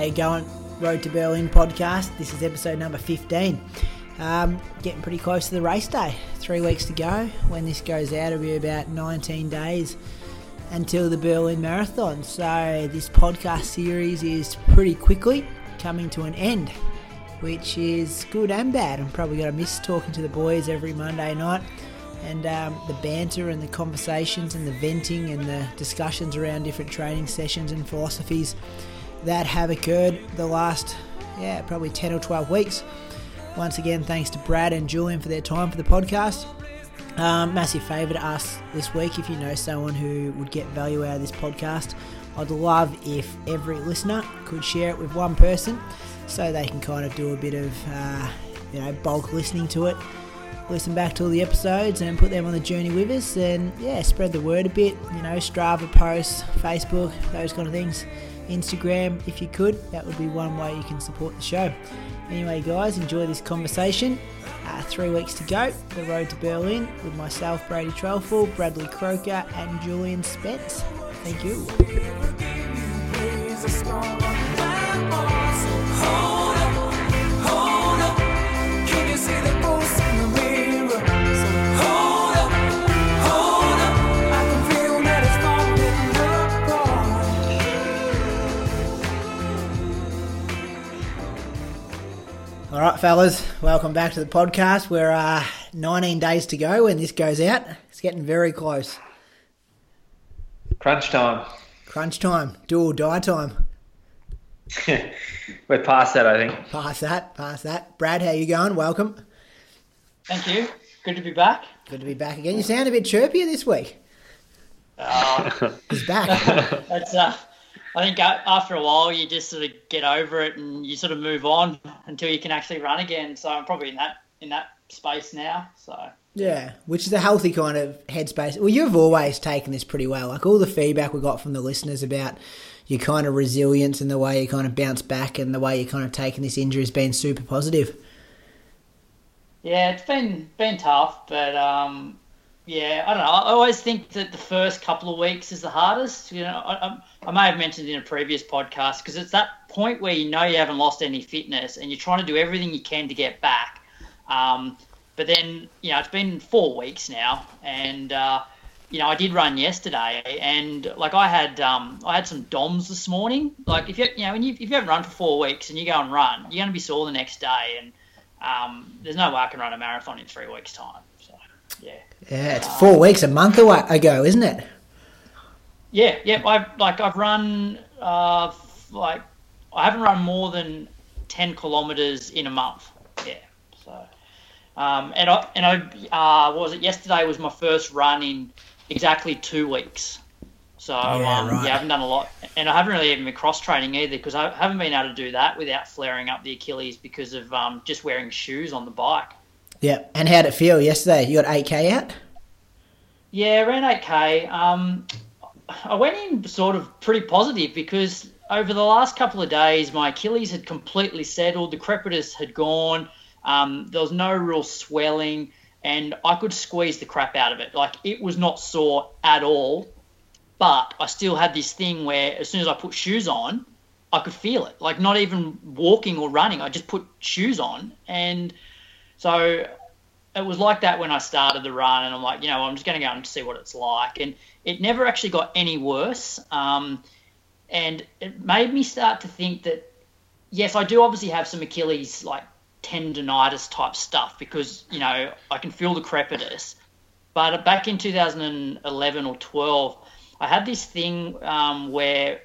how you going? Road to Berlin podcast. This is episode number 15. Um, getting pretty close to the race day. Three weeks to go. When this goes out, it'll be about 19 days until the Berlin Marathon. So this podcast series is pretty quickly coming to an end, which is good and bad. I'm probably going to miss talking to the boys every Monday night and um, the banter and the conversations and the venting and the discussions around different training sessions and philosophies that have occurred the last, yeah, probably 10 or 12 weeks. Once again, thanks to Brad and Julian for their time for the podcast. Um, massive favour to us this week if you know someone who would get value out of this podcast. I'd love if every listener could share it with one person so they can kind of do a bit of, uh, you know, bulk listening to it listen back to all the episodes and put them on the journey with us and yeah spread the word a bit you know strava posts facebook those kind of things instagram if you could. That would be one way you can support the show. Anyway guys enjoy this conversation. Uh, three weeks to go. The road to berlin with myself brady threlfall bradley croker and julian spence. Thank you All right, fellas, welcome back to the podcast. We're uh, 19 days to go when this goes out. It's getting very close. Crunch time. Crunch time, do or die time. We're past that, I think. Past that, past that. Brad, how you going? Welcome. Thank you. Good to be back. Good to be back again. You sound a bit chirpier this week. Uh, He's back. that's, uh, I think after a while, you just sort of get over it and you sort of move on until you can actually run again. So I'm probably in that in that space now. So yeah, which is a healthy kind of headspace. Well, you've always taken this pretty well. Like all the feedback we got from the listeners about your kind of resilience and the way you kind of bounce back and the way you're kind of taking this injury has been super positive. yeah, it's been been tough, but um, yeah, I don't know. I always think that the first couple of weeks is the hardest. You know, I, I, may have mentioned in a previous podcast because it's that point where you know you haven't lost any fitness and you're trying to do everything you can to get back. Um, but then, you know, it's been four weeks now, and uh, you know, I did run yesterday, and like I had, um, I had some DOMs this morning. Like if you, you know, you, if you haven't run for four weeks and you go and run, you're going to be sore the next day, and um, there's no way I can run a marathon in three weeks' time. So, yeah. Yeah, it's four weeks, a month away, ago, isn't it? Yeah, yeah. I've like I've run uh like I haven't run more than ten kilometers in a month. Yeah. So, um, and I and I uh, what was it? Yesterday was my first run in exactly two weeks. So Yeah, um, right. yeah, I haven't done a lot, and I haven't really even been cross training either because I haven't been able to do that without flaring up the Achilles because of um, just wearing shoes on the bike. Yeah. And how'd it feel yesterday? You got 8K out? Yeah, around 8K. Um, I went in sort of pretty positive because over the last couple of days, my Achilles had completely settled, the crepitus had gone. Um, there was no real swelling, and I could squeeze the crap out of it. Like it was not sore at all, but I still had this thing where as soon as I put shoes on, I could feel it. Like not even walking or running, I just put shoes on, and so it was like that when I started the run, and I'm like, you know, I'm just going to go and see what it's like, and it never actually got any worse, um, and it made me start to think that yes, I do obviously have some Achilles like tendonitis type stuff because you know I can feel the crepitus, but back in 2011 or 12, I had this thing um, where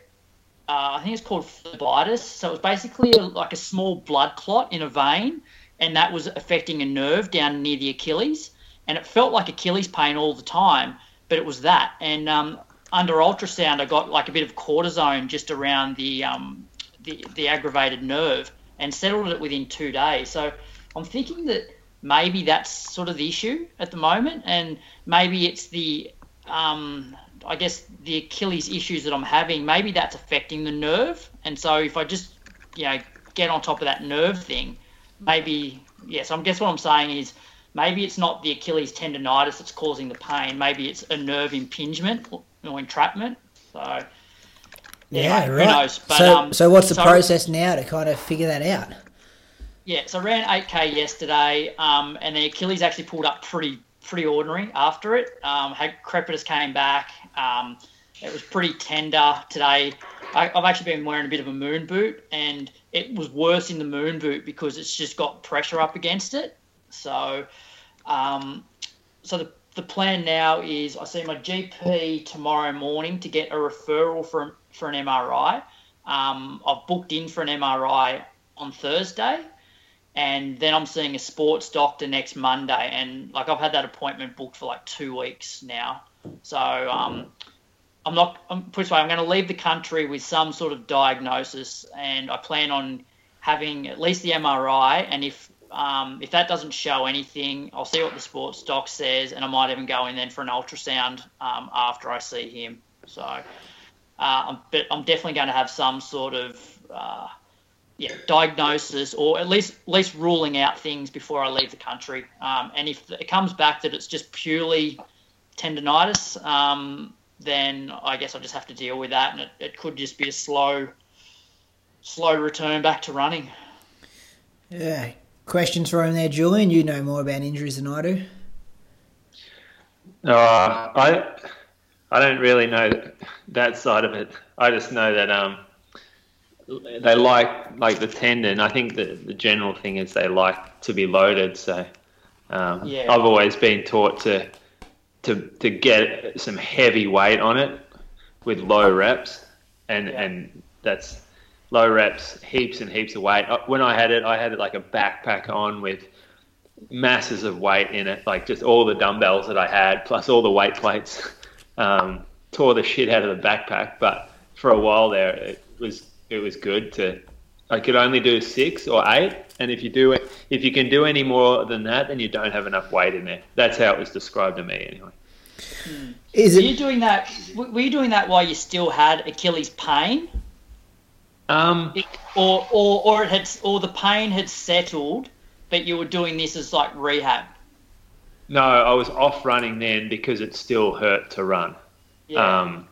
uh, I think it's called phlebitis. So it was basically a, like a small blood clot in a vein, and that was affecting a nerve down near the Achilles. And it felt like Achilles pain all the time, but it was that. And um, under ultrasound, I got like a bit of cortisone just around the, um, the the aggravated nerve and settled it within two days. So I'm thinking that maybe that's sort of the issue at the moment, and maybe it's the um, I guess the Achilles issues that I'm having, maybe that's affecting the nerve. And so if I just, you know, get on top of that nerve thing, maybe, yes, I guess what I'm saying is maybe it's not the Achilles tendonitis that's causing the pain. Maybe it's a nerve impingement or entrapment. So, yeah, yeah right. But, so, um, so what's the so, process now to kind of figure that out? Yeah, so I ran 8K yesterday, um, and the Achilles actually pulled up pretty pretty ordinary after it. Um, had crepitus came back. Um, it was pretty tender today. I, have actually been wearing a bit of a moon boot, and it was worse in the moon boot because it's just got pressure up against it. So, um, so the the plan now is I see my GP tomorrow morning to get a referral for for an MRI. Um, I've booked in for an MRI on Thursday, and then I'm seeing a sports doctor next Monday, and like I've had that appointment booked for like two weeks now. So um, I'm not. I'm put I'm going to leave the country with some sort of diagnosis, and I plan on having at least the MRI. And if um, if that doesn't show anything, I'll see what the sports doc says, and I might even go in then for an ultrasound um, after I see him. So, uh, I'm, but I'm definitely going to have some sort of uh, yeah, diagnosis or at least at least ruling out things before I leave the country. Um, and if it comes back that it's just purely tendonitis, um, then I guess I'll just have to deal with that, and it, it could just be a slow, slow return back to running. Yeah. Questions for him there, Julian? You know more about injuries than I do. Uh, I I don't really know that side of it. I just know that um, they like like the tendon. I think the the general thing is they like to be loaded. So um, yeah. I've always been taught to to to get some heavy weight on it with low reps, and yeah. and that's low reps, heaps and heaps of weight. Uh, when I had it, I had it like a backpack on with masses of weight in it, like just all the dumbbells that I had, plus all the weight plates. Um, tore the shit out of the backpack, but for a while there, it was it was good to. I could only do six or eight, and if you do it, if you can do any more than that, then you don't have enough weight in there. That's how it was described to me, anyway. Hmm. Is were it... you doing that? Were you doing that while you still had Achilles pain? Um, or or or it had or the pain had settled, but you were doing this as like rehab. No, I was off running then because it still hurt to run. Yeah. Um,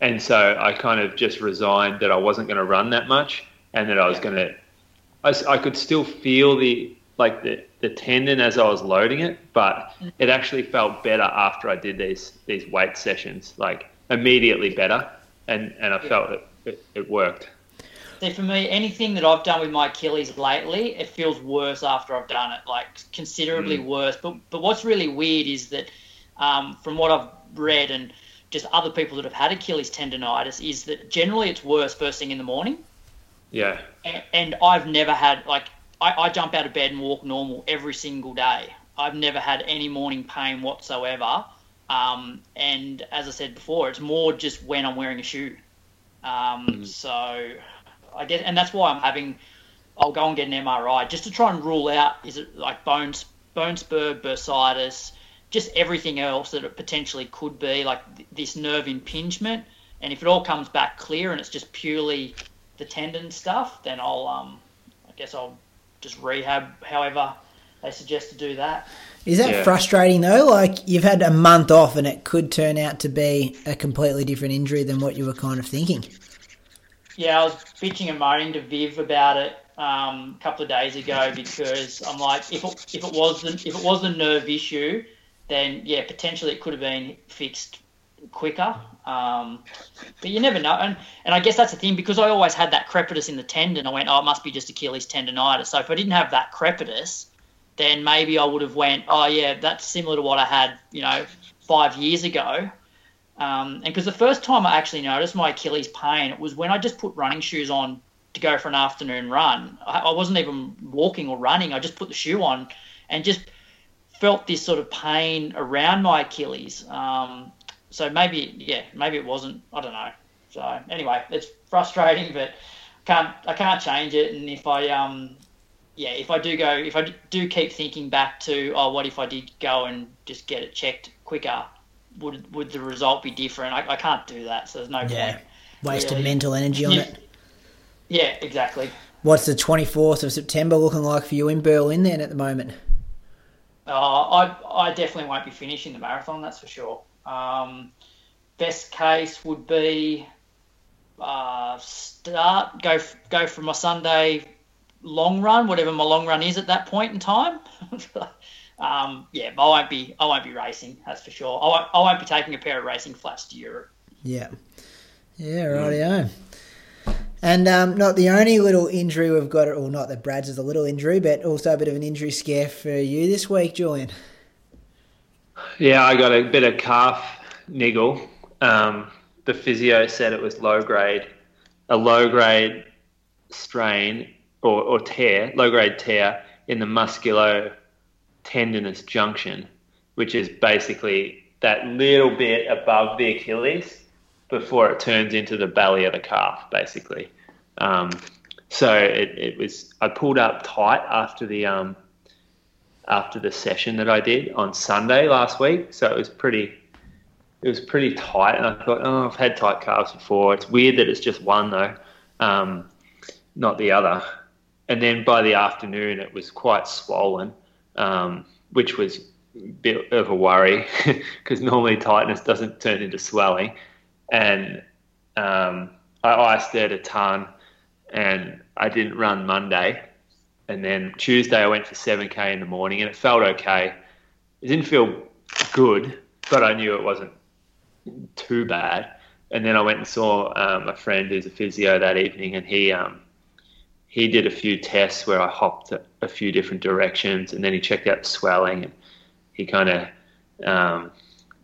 and so I kind of just resigned that I wasn't going to run that much, and that I was yeah. going to. I, I could still feel the like the, the tendon as I was loading it, but it actually felt better after I did these these weight sessions, like immediately better, and and I yeah. felt it, it, it worked. See, for me, anything that I've done with my Achilles lately, it feels worse after I've done it, like considerably mm. worse. But but what's really weird is that, um, from what I've read and just other people that have had Achilles tendonitis, is that generally it's worse first thing in the morning. Yeah. And, and I've never had like I, I jump out of bed and walk normal every single day. I've never had any morning pain whatsoever. Um, and as I said before, it's more just when I'm wearing a shoe. Um, mm So I guess, and that's why I'm having. I'll go and get an MRI just to try and rule out is it like bones, bone spur, bursitis, just everything else that it potentially could be, like th- this nerve impingement. And if it all comes back clear and it's just purely the tendon stuff, then I'll, um, I guess I'll just rehab however they suggest to do that. Is that Yeah. frustrating though? Like you've had a month off and it could turn out to be a completely different injury than what you were kind of thinking. Yeah, I was bitching and moaning to Viv about it um, a couple of days ago because I'm like, if it, if it was the, if it was a nerve issue, then yeah, potentially it could have been fixed quicker. Um, but you never know, and and I guess that's the thing because I always had that crepitus in the tendon. I went, oh, it must be just Achilles tendonitis. So if I didn't have that crepitus, then maybe I would have went, oh yeah, that's similar to what I had, you know, five years ago. Um, and because the first time I actually noticed my Achilles pain, it was when I just put running shoes on to go for an afternoon run. I, I wasn't even walking or running. I just put the shoe on and just felt this sort of pain around my Achilles. Um, so maybe, yeah, maybe it wasn't. I don't know. So anyway, it's frustrating, but can't I can't change it. And if I um, yeah, if I do go, if I do keep thinking back to, oh, what if I did go and just get it checked quicker? Would would the result be different? I, I can't do that, so there's no Yeah. point. Wasted Really? mental energy on Yeah. it. Yeah, exactly. What's the 24th of September looking like for you in Berlin then at the moment? Uh, I I definitely won't be finishing the marathon. That's for sure. Um, best case would be uh, start go go for my Sunday long run, whatever my long run is at that point in time. um, yeah, I won't be I won't be racing. That's for sure. I won't, I won't be taking a pair of racing flats to Europe. Yeah. Yeah, rightio. And um, not the only little injury we've got, or not that Brad's is a little injury, but also a bit of an injury scare for you this week, Julian. Yeah, I got a bit of calf niggle. Um, the physio said it was low grade, a low grade strain or, or tear, low grade tear in the musculotendinous junction, which is basically that little bit above the Achilles before it turns into the belly of the calf, basically. Um, so it, it was. I pulled up tight after the um, after the session that I did on Sunday last week. So it was pretty, it was pretty tight. And I thought, oh, I've had tight calves before. It's weird that it's just one though, um, not the other. And then by the afternoon, it was quite swollen, um, which was a bit of a worry because normally tightness doesn't turn into swelling. And um, I iced it a ton, and I didn't run Monday and then Tuesday I went for 7k in the morning and it felt okay. It didn't feel good, but I knew it wasn't too bad. And then I went and saw um, a friend who's a physio that evening, and he um, he did a few tests where I hopped a, few different directions, and then he checked out the swelling, and he kind of um,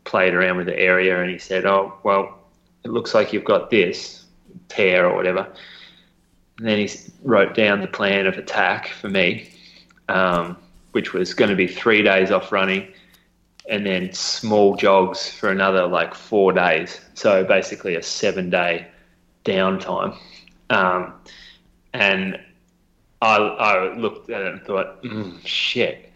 played around with the area, and he said, "Oh, well, it looks like you've got this tear or whatever." And then he wrote down the plan of attack for me, um, which was going to be three days off running and then small jogs for another like four days. So basically a seven day downtime. Um, and I, I looked at it and thought, mm, shit,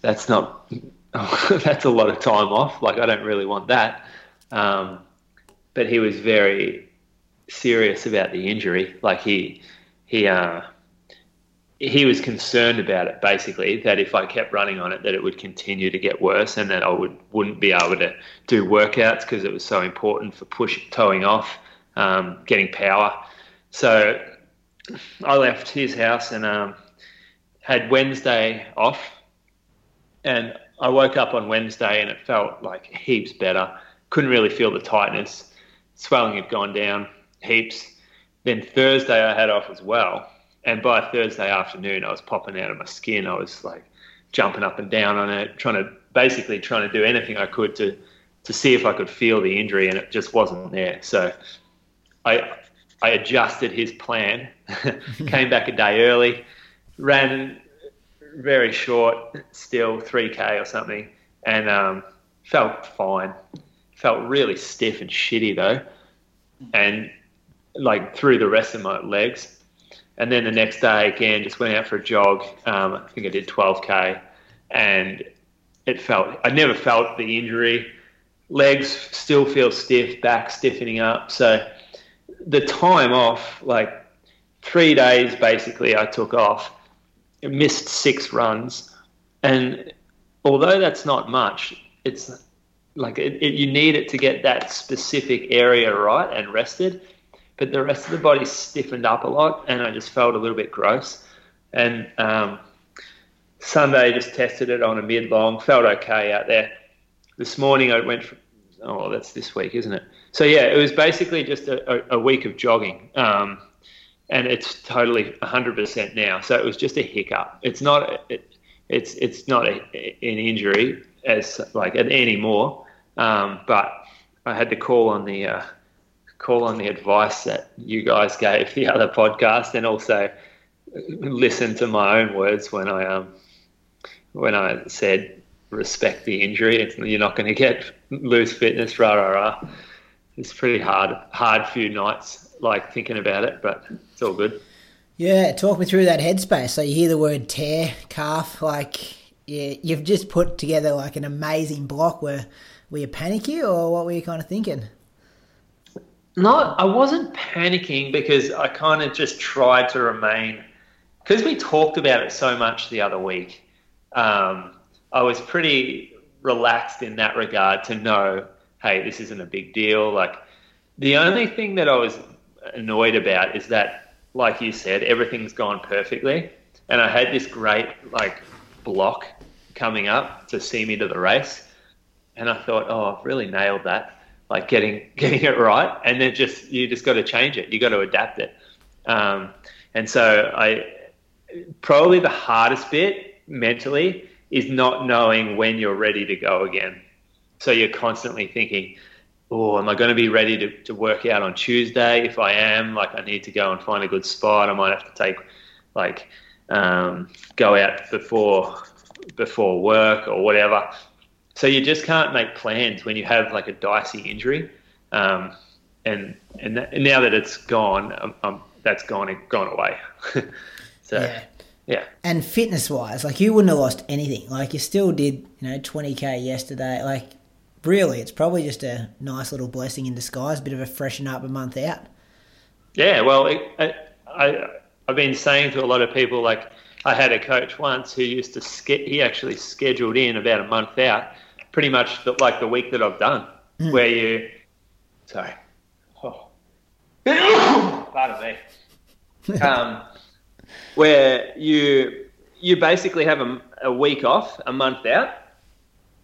that's not, that's a lot of time off. Like, I don't really want that. Um, but he was very serious about the injury. Like, he, he, uh, he was concerned about it basically that if I kept running on it that it would continue to get worse and that I would wouldn't be able to do workouts because it was so important for push towing off um, getting power. So I left his house and um, had Wednesday off and I woke up on Wednesday and it felt like heaps better. Couldn't really feel the tightness. Swelling had gone down heaps then Thursday I had off as well and by Thursday afternoon, I was popping out of my skin. I was like jumping up and down on it, trying to basically trying to do anything I could to to see if I could feel the injury, and it just wasn't there. So I I adjusted his plan, came back a day early, ran very short, still 3k or something, and um, felt fine. Felt really stiff and shitty though, and like through the rest of my legs. And then the next day again, just went out for a jog. Um, I think I did 12k, and it felt. I never felt the injury. Legs still feel stiff, back stiffening up. So the time off, like three days basically, I took off. Missed six runs, and although that's not much, it's like it, it, you need it to get that specific area right and rested. But the rest of the body stiffened up a lot, and I just felt a little bit gross. And um, Sunday, just tested it on a mid long, felt okay out there. This morning, I went. For, oh, that's this week, isn't it? So yeah, it was basically just a, a, a week of jogging. Um, and it's totally 100% now. So it was just a hiccup. It's not it, it's it's not a, an injury as like anymore. Um, but I had to call on the uh, call on the advice that you guys gave the other podcast, and also listen to my own words when I um when I said respect the injury. You're not going to get lose fitness, rah rah rah. It's pretty hard hard few nights like thinking about it, but it's all good. Yeah, talk me through that headspace. So you hear the word tear, calf, like yeah, you've just put together like an amazing block. Were were you panicky, or what were you kind of thinking? No, I wasn't panicking because I kind of just tried to remain because we talked about it so much the other week. Um, I was pretty relaxed in that regard to know, hey, this isn't a big deal. Like the only thing that I was annoyed about is that, like you said, everything's gone perfectly, and I had this great like block coming up to see me to the race, and I thought, oh, I've really nailed that, like getting getting it right, and then just you just got to change it, you got to adapt it, um, and so I probably the hardest bit mentally is not knowing when you're ready to go again. So you're constantly thinking, oh, am I going to be ready to, to work out on Tuesday? If I am, like, I need to go and find a good spot. I might have to take, like, um, go out before before work or whatever. So you just can't make plans when you have like a dicey injury. Um, and and, that, and, now that it's gone, um, um, that's gone gone away. so yeah. yeah. And fitness wise, like you wouldn't have lost anything. Like you still did, you know, twenty k yesterday. Like really, it's probably just a nice little blessing in disguise, a bit of a freshen up a month out. Yeah, well, it, I, I, I've been saying to a lot of people, like, I had a coach once who used to, ske- he actually scheduled in about a month out, pretty much the, like the week that I've done, mm. where you, sorry, oh. pardon me, um, where you, you basically have a, a week off, a month out,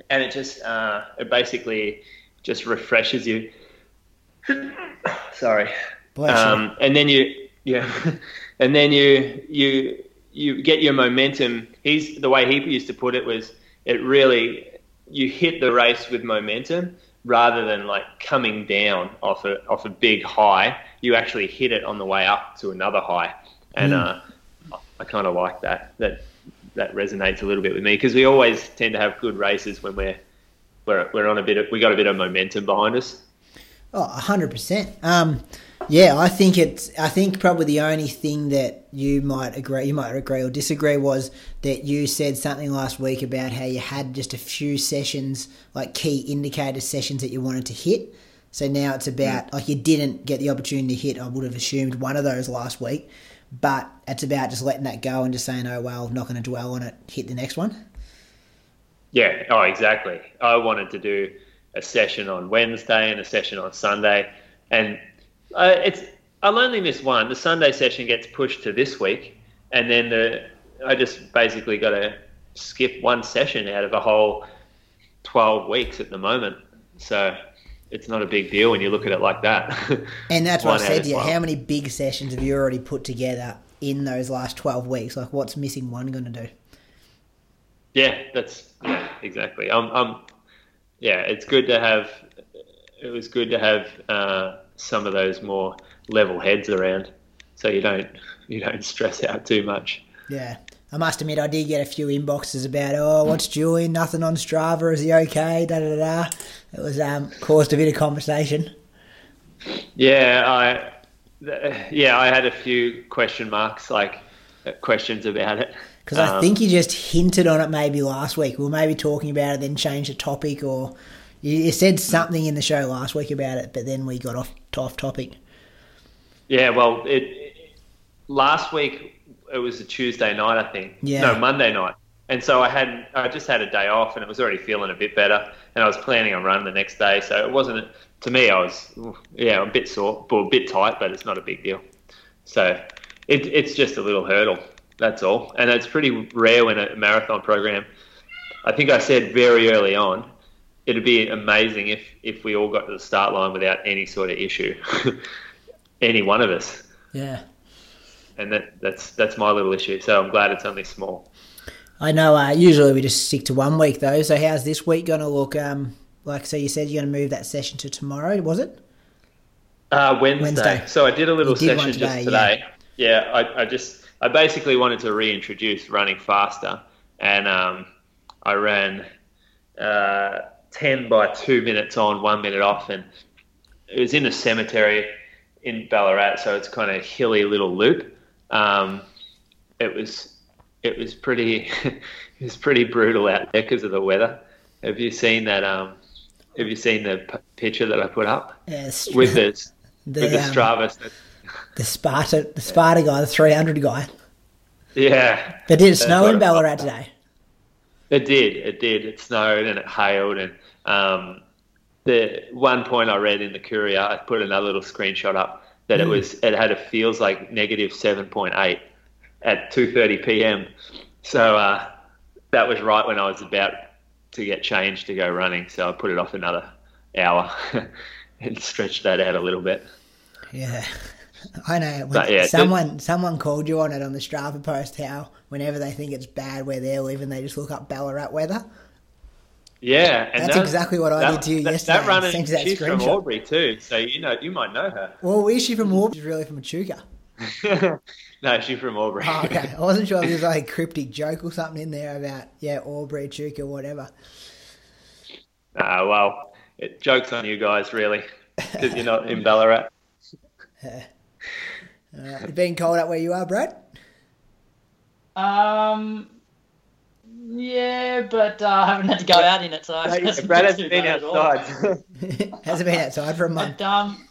and it just uh, it basically just refreshes you. Sorry. Um, and then you yeah, and then you you you get your momentum. He's the way he used to put it was it really you hit the race with momentum rather than like coming down off a off a big high. You actually hit it on the way up to another high, and mm. uh, I kind of like that. That that resonates a little bit with me because we always tend to have good races when we're we're, we're on a bit of, we got a bit of momentum behind us. Oh, hundred percent. Yeah, I think it's. I think probably the only thing that you might agree, you might agree or disagree, was that you said something last week about how you had just a few sessions, like key indicator sessions that you wanted to hit. So now it's about mm. like you didn't get the opportunity to hit. I would have assumed one of those last week, but it's about just letting that go and just saying, "Oh well, I'm not going to dwell on it. Hit the next one." Yeah. Oh, exactly. I wanted to do a session on Wednesday and a session on Sunday, and uh, it's I'll only miss one. The Sunday session gets pushed to this week, and then the I just basically got to skip one session out of a whole twelve weeks at the moment. So it's not a big deal when you look at it like that. And that's what I said to you. How many big sessions have you already put together in those last 12 weeks? Like, what's missing one going to do? Yeah, that's yeah, exactly. Um, um, yeah, it's good to have. It was good to have uh, some of those more level heads around, so you don't you don't stress out too much. Yeah, I must admit, I did get a few inboxes about, oh, what's Julian? Nothing on Strava. Is he okay? Da da da. It was um, caused a bit of conversation. Yeah, I yeah I had a few question marks, like uh, questions about it. Because um, I think you just hinted on it maybe last week. We were maybe talking about it, then changed the topic, or you, said something in the show last week about it, but then we got off off topic. Yeah, well, it, it last week it was a Tuesday night, I think. Yeah. No, Monday night. and so I had I just had a day off, and it was already feeling a bit better, and I was planning on running the next day. So it wasn't to me. I was yeah a bit sore, but a bit tight, but it's not a big deal. So it, it's just a little hurdle. That's all, and it's pretty rare when a marathon program. I think I said very early on, it'd be amazing if if we all got to the start line without any sort of issue, any one of us. Yeah. And that that's that's my little issue. So I'm glad it's only small. I know. Uh, usually we just stick to one week though. So how's this week going to look? Um, like so, you said you're going to move that session to tomorrow. Was it? Uh, Wednesday. Wednesday. So I did a little did session today, just today. Yeah, I, I just I basically wanted to reintroduce running faster, and um, I ran uh, ten by two minutes on, one minute off, and it was in a cemetery in Ballarat, so it's kind of a hilly little loop. Um, it was it was pretty it was pretty brutal out there because of the weather. Have you seen that? Um, have you seen the p- picture that I put up Yes. with the the, with the um, Strava? the Sparta, the Sparta guy, the 300 guy. Yeah, But did it snow in Ballarat today? It did. It did. It snowed and it hailed. And um, the one point I read in the Courier, I put another little screenshot up that it was. It had a feels like negative seven point eight at two thirty p.m. So uh, that was right when I was about to get changed to go running. So I put it off another hour and stretched that out a little bit. Yeah. I know. But, yeah, someone someone called you on it on the Strava post how whenever they think it's bad where they're living, they just look up Ballarat weather. Yeah, and That's that- exactly what I that- did to you that, yesterday. That runner, you that she's from. Albury too, so you know you might know her. Well, is she from Albury? She's really from Echuca. no, she's from Albury. Oh, okay. I wasn't sure if there was like a cryptic joke or something in there about, yeah, Albury, Echuca, whatever. Ah, well, it, joke's on you guys, really, because you're not in Ballarat. Uh, it been cold out where you are, Brad? Um, yeah, but uh, I haven't had to go out in it, so it hasn't Brad hasn't been bad at all. outside. Hasn't been outside for a month. But um,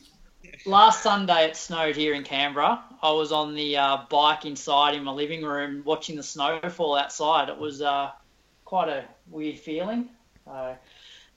last Sunday it snowed here in Canberra. I was on the uh, bike inside in my living room watching the snow fall outside. It was uh, quite a weird feeling. So,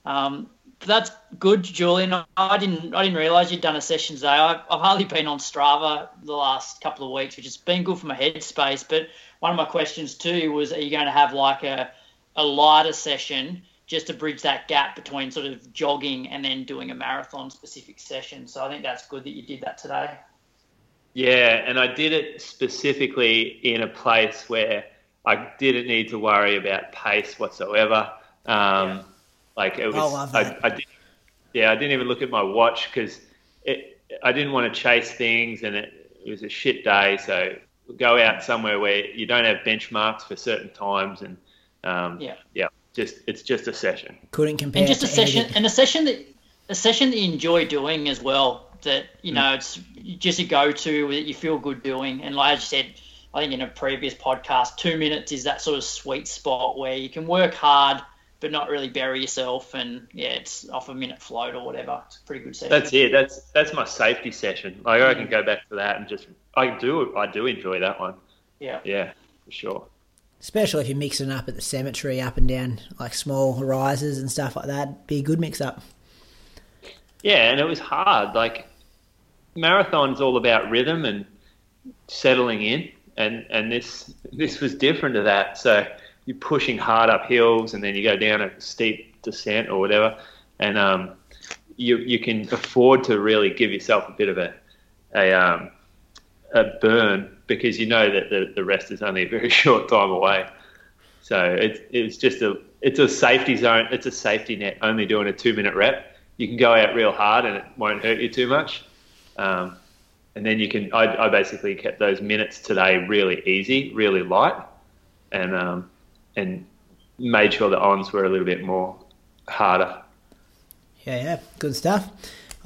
um, but that's good, Julian. I didn't I didn't realise you'd done a session today. I've, I've hardly been on Strava the last couple of weeks, which has been good for my headspace. But one of my questions too was, are you going to have like a a lighter session just to bridge that gap between sort of jogging and then doing a marathon specific session. So I think that's good that you did that today. yeah, and I did it specifically in a place where I didn't need to worry about pace whatsoever. Um, Yeah. Like it was, I love that. I did, yeah, I didn't even look at my watch because I didn't want to chase things, and it, it was a shit day. So go out somewhere where you don't have benchmarks for certain times, and um, Yeah. yeah, just it's just a session. Couldn't compare And just to a session anything. and a session that a session that you enjoy doing as well. That you know it's just a go to that you feel good doing. And like I said, I think in a previous podcast, two minutes is that sort of sweet spot where you can work hard but not really bury yourself. And yeah, it's off a minute float or whatever. It's a pretty good session. That's it. That's that's my safety session. Like I can go back to that and just I do I do enjoy that one. Yeah. Yeah, for sure. Especially if you're mixing up at the cemetery, up and down like small rises and stuff like that. Be a good mix up. Yeah, and it was hard. Like marathon's all about rhythm and settling in, and and this this was different to that. So you're pushing hard up hills, and then you go down a steep descent or whatever, and um, you you can afford to really give yourself a bit of a a um, a burn because you know that the, the rest is only a very short time away. So it's it's just a it's a safety zone. It's a safety net. Only doing a two minute rep, you can go out real hard and it won't hurt you too much. Um, and then you can. I, I basically kept those minutes today really easy, really light, and um, and made sure the ons were a little bit more harder. Yeah, yeah, good stuff.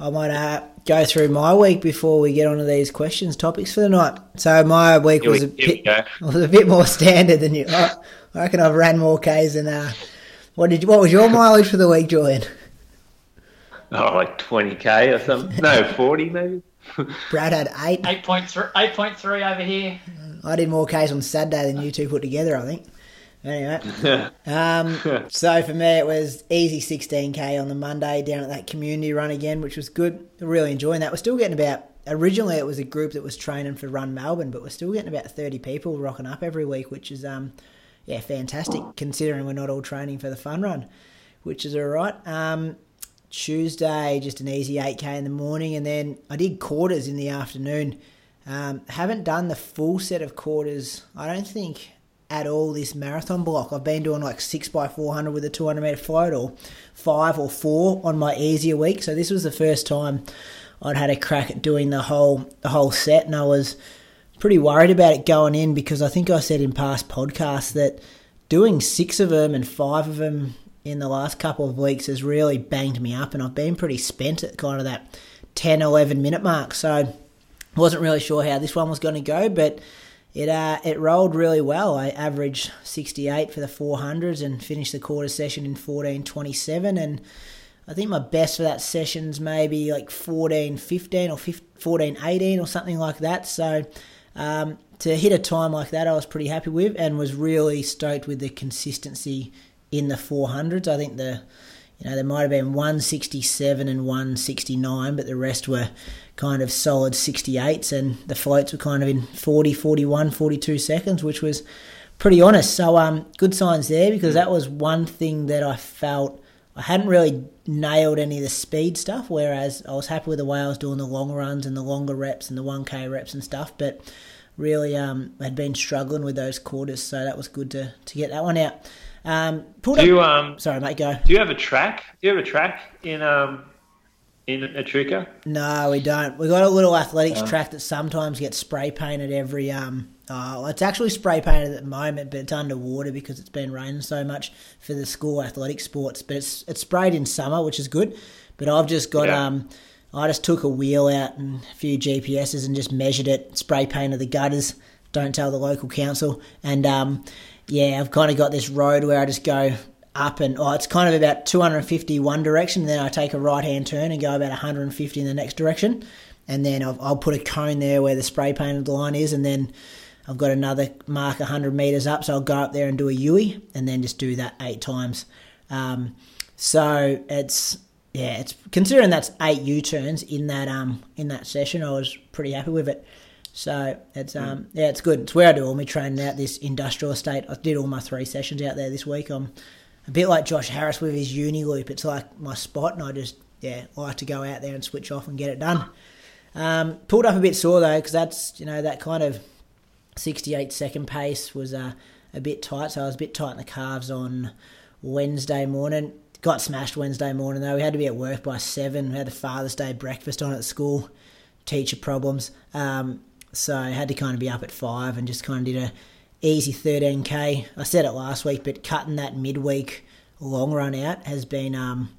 I might uh, go through my week before we get onto these questions topics for the night. So my week was we, a here we bit was a bit more standard than you. I I reckon I've ran more k's than. Uh, what did you, what was your mileage for the week, Julian? Oh, like twenty k or something. No, forty maybe. Brad had eight. Eight point three. Eight point three over here. I did more k's on Saturday than you two put together. I think. Anyway, um, so for me it was easy 16k on the Monday down at that community run again, which was good. Really enjoying that. We're still getting about. Originally, it was a group that was training for Run Melbourne, but we're still getting about 30 people rocking up every week, which is um, yeah, fantastic considering we're not all training for the fun run, which is all right. Um, Tuesday, just an easy 8k in the morning, and then I did quarters in the afternoon. Um, haven't done the full set of quarters, I don't think, at all this marathon block. I've been doing like 6 by 400 with a 200 metre float, or 5 or 4 on my easier week. So this was the first time I'd had a crack at doing the whole the whole set, and I was pretty worried about it going in because I think I said in past podcasts that doing six of them and five of them in the last couple of weeks has really banged me up, and I've been pretty spent at kind of that 10, 11 minute mark. So wasn't really sure how this one was going to go, but it uh, it rolled really well. I averaged 68 for the 400s and finished the quarter session in 14:27, and I think my best for that session's maybe like 14:15 or 14:18 or something like that. So um, to hit a time like that, I was pretty happy with, and was really stoked with the consistency in the 400s. I think the you know there might have been 167 and 169, but the rest were kind of solid 68s, and the floats were kind of in 40, 41, 42 seconds, which was pretty honest. So um, good signs there because that was one thing that I felt I hadn't really nailed any of the speed stuff. Whereas I was happy with the way I was doing the long runs and the longer reps and the 1k reps and stuff, but really um, had been struggling with those quarters, so that was good to, to get that one out. Um, do you, um, sorry, mate, go. Do you have a track? Do you have a track in um, in Echuca? No, we don't. We've got a little athletics uh. track that sometimes gets spray painted every. Um, oh, it's actually spray painted at the moment, but it's underwater because it's been raining so much for the school athletic sports. But it's it's sprayed in summer, which is good. But I've just got yeah. um, I just took a wheel out and a few GPSs and just measured it, spray painted the gutters. Don't tell the local council, and um, yeah, I've kind of got this road where I just go up and oh, it's kind of about 250 one direction. Then I take a right hand turn and go about 150 in the next direction. And then I'll, I'll put a cone there where the spray painted line is. And then I've got another mark 100 meters up. So I'll go up there and do a U and then just do that eight times. Um, so it's yeah, it's considering that's eight U turns in that um in that session. I was pretty happy with it. So it's um yeah, it's good. It's where I do all my training out this industrial estate. I did all my three sessions out there this week. I'm a bit like Josh Harris with his uni loop. It's like my spot, and I just yeah like to go out there and switch off and get it done. Um, pulled up a bit sore though because that's you know that kind of 68 second pace was uh, a bit tight, so I was a bit tight in the calves on Wednesday morning. Got smashed Wednesday morning though. We had to be at work by seven. We had a Father's Day breakfast on at school. Teacher problems. Um, so I had to kind of be up at five and just kind of did a easy 13k. I said it last week, but cutting that midweek long run out has been um,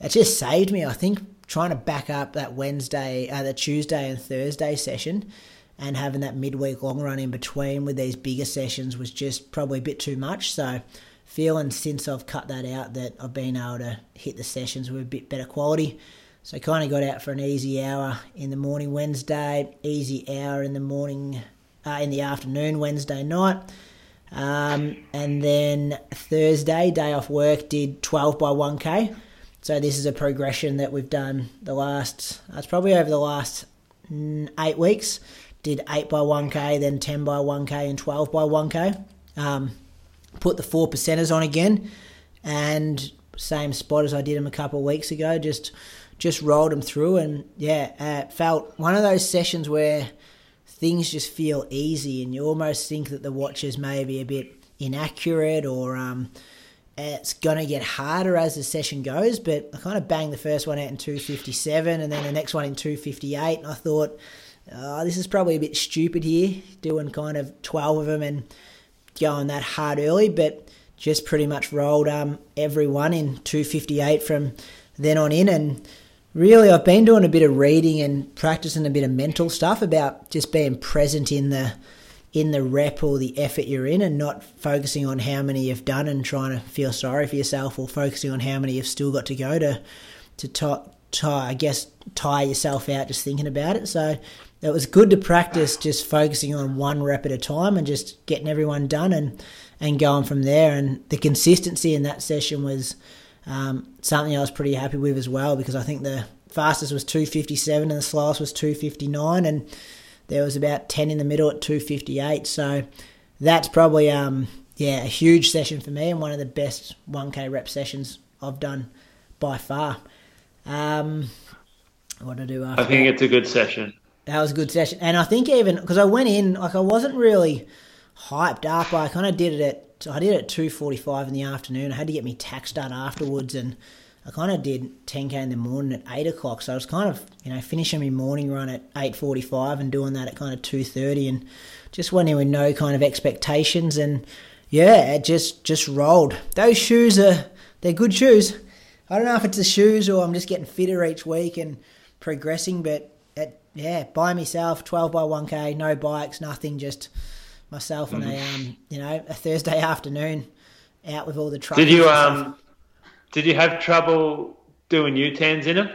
it just saved me. I think trying to back up that Wednesday, uh, the Tuesday and Thursday session, and having that midweek long run in between with these bigger sessions was just probably a bit too much. So feeling since I've cut that out that I've been able to hit the sessions with a bit better quality. So kind of got out for an easy hour in the morning Wednesday, easy hour in the morning uh, in the afternoon Wednesday night. Um, and then Thursday, day off work, did 12 by 1k. So this is a progression that we've done the last, it's probably over the last eight weeks. Did 8 by 1k, then 10 by 1k, and 12 by 1k. Um, put the four percenters on again, and same spot as I did them a couple of weeks ago. Just just rolled them through, and yeah, uh, felt one of those sessions where things just feel easy, and you almost think that the watch is maybe a bit inaccurate or um, it's going to get harder as the session goes. But I kind of banged the first one out in 257 and then the next one in 258. And I thought, oh, this is probably a bit stupid here, doing kind of 12 of them and going that hard early. But just pretty much rolled um, every one in 258 from then on in. And really I've been doing a bit of reading and practicing a bit of mental stuff about just being present in the in the rep or the effort you're in and not focusing on how many you've done and trying to feel sorry for yourself or focusing on how many you've still got to go to to tie, tie, I guess, tire yourself out just thinking about it. So it was good to practice just focusing on one rep at a time and just getting everyone done and, and going from there. And the consistency in that session was um, something I was pretty happy with as well because I think the fastest was 257 and the slowest was 259 and there was about 10 in the middle at 258 so that's probably um yeah a huge session for me and one of the best 1k rep sessions I've done by far um what did I do after I think that? it's a good session. that was a good session and I think even because I went in like I wasn't really hyped up I kind of did it at I did it at 2.45 in the afternoon I had to get me tax done afterwards and I kind of did 10k in the morning at 8 o'clock, so I was kind of, you know, finishing my morning run at 8.45 and doing that at kind of 2.30 and just went in with no kind of expectations and, yeah, it just, just rolled. Those shoes are, they're good shoes. I don't know if it's the shoes or I'm just getting fitter each week and progressing, but, it, yeah, by myself, 12 by 1k, no bikes, nothing, just myself on a, um, you know, a Thursday afternoon out with all the trucks. Did you um did you have trouble doing U-turns in them?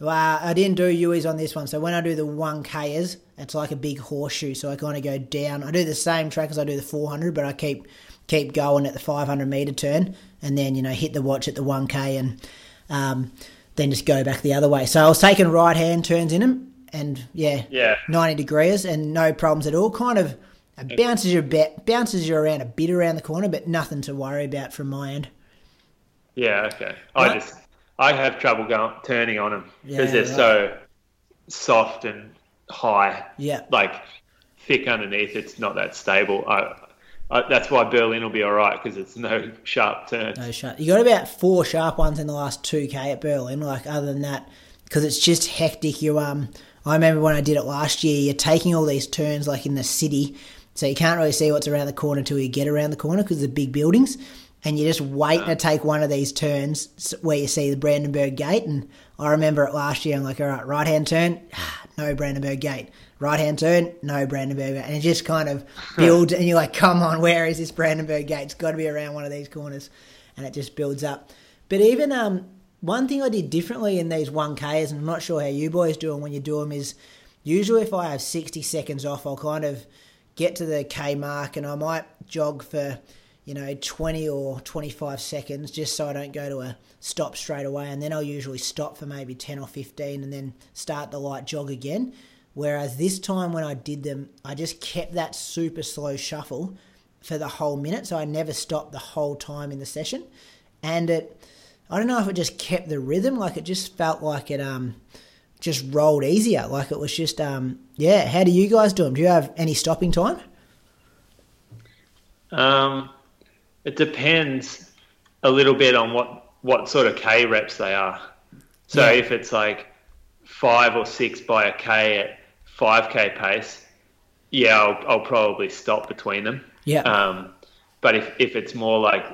Well, I didn't do U's on this one. So when I do the 1Kers, it's like a big horseshoe. So I kind of go down. I do the same track as I do the 400, but I keep keep going at the 500 meter turn, and then you know hit the watch at the 1K, and um, then just go back the other way. So I was taking right hand turns in them, and yeah, Yeah. 90 degrees, and no problems at all. Kind of it bounces you a bit, bounces you around a bit around the corner, but nothing to worry about from my end. Yeah, okay. I just I have trouble going turning on them Yeah, because they're right. so soft and high. Yeah. Like thick underneath, it's not that stable. I, I that's why Berlin will be all right because it's no sharp turns. No shot. You got about four sharp ones in the last two k at Berlin. Like other than that, because it's just hectic. You um, I remember when I did it last year. You're taking all these turns like in the city, so you can't really see what's around the corner until you get around the corner because the big buildings, and you're just waiting to take one of these turns where you see the Brandenburg Gate. And I remember it last year. I'm like, all right, right hand turn, no Brandenburg Gate. Right hand turn, no Brandenburg Gate. And it just kind of builds, and you're like, come on, where is this Brandenburg Gate? It's got to be around one of these corners. And it just builds up. But even um, one thing I did differently in these 1Ks, and I'm not sure how you boys do them when you do them, is usually if I have 60 seconds off, I'll kind of get to the K mark and I might jog for, you know, 20 or 25 seconds just so I don't go to a stop straight away. And then I'll usually stop for maybe 10 or 15 and then start the light jog again. Whereas this time when I did them, I just kept that super slow shuffle for the whole minute. So I never stopped the whole time in the session. And it, I don't know if it just kept the rhythm, like it just felt like it um just rolled easier. Like it was just um yeah. How do you guys do them? Do you have any stopping time? Um, it depends a little bit on what what sort of K reps they are. So Yeah. if it's like five or six by a K at five K pace, yeah, I'll, I'll probably stop between them. Yeah. Um, but if, if it's more like,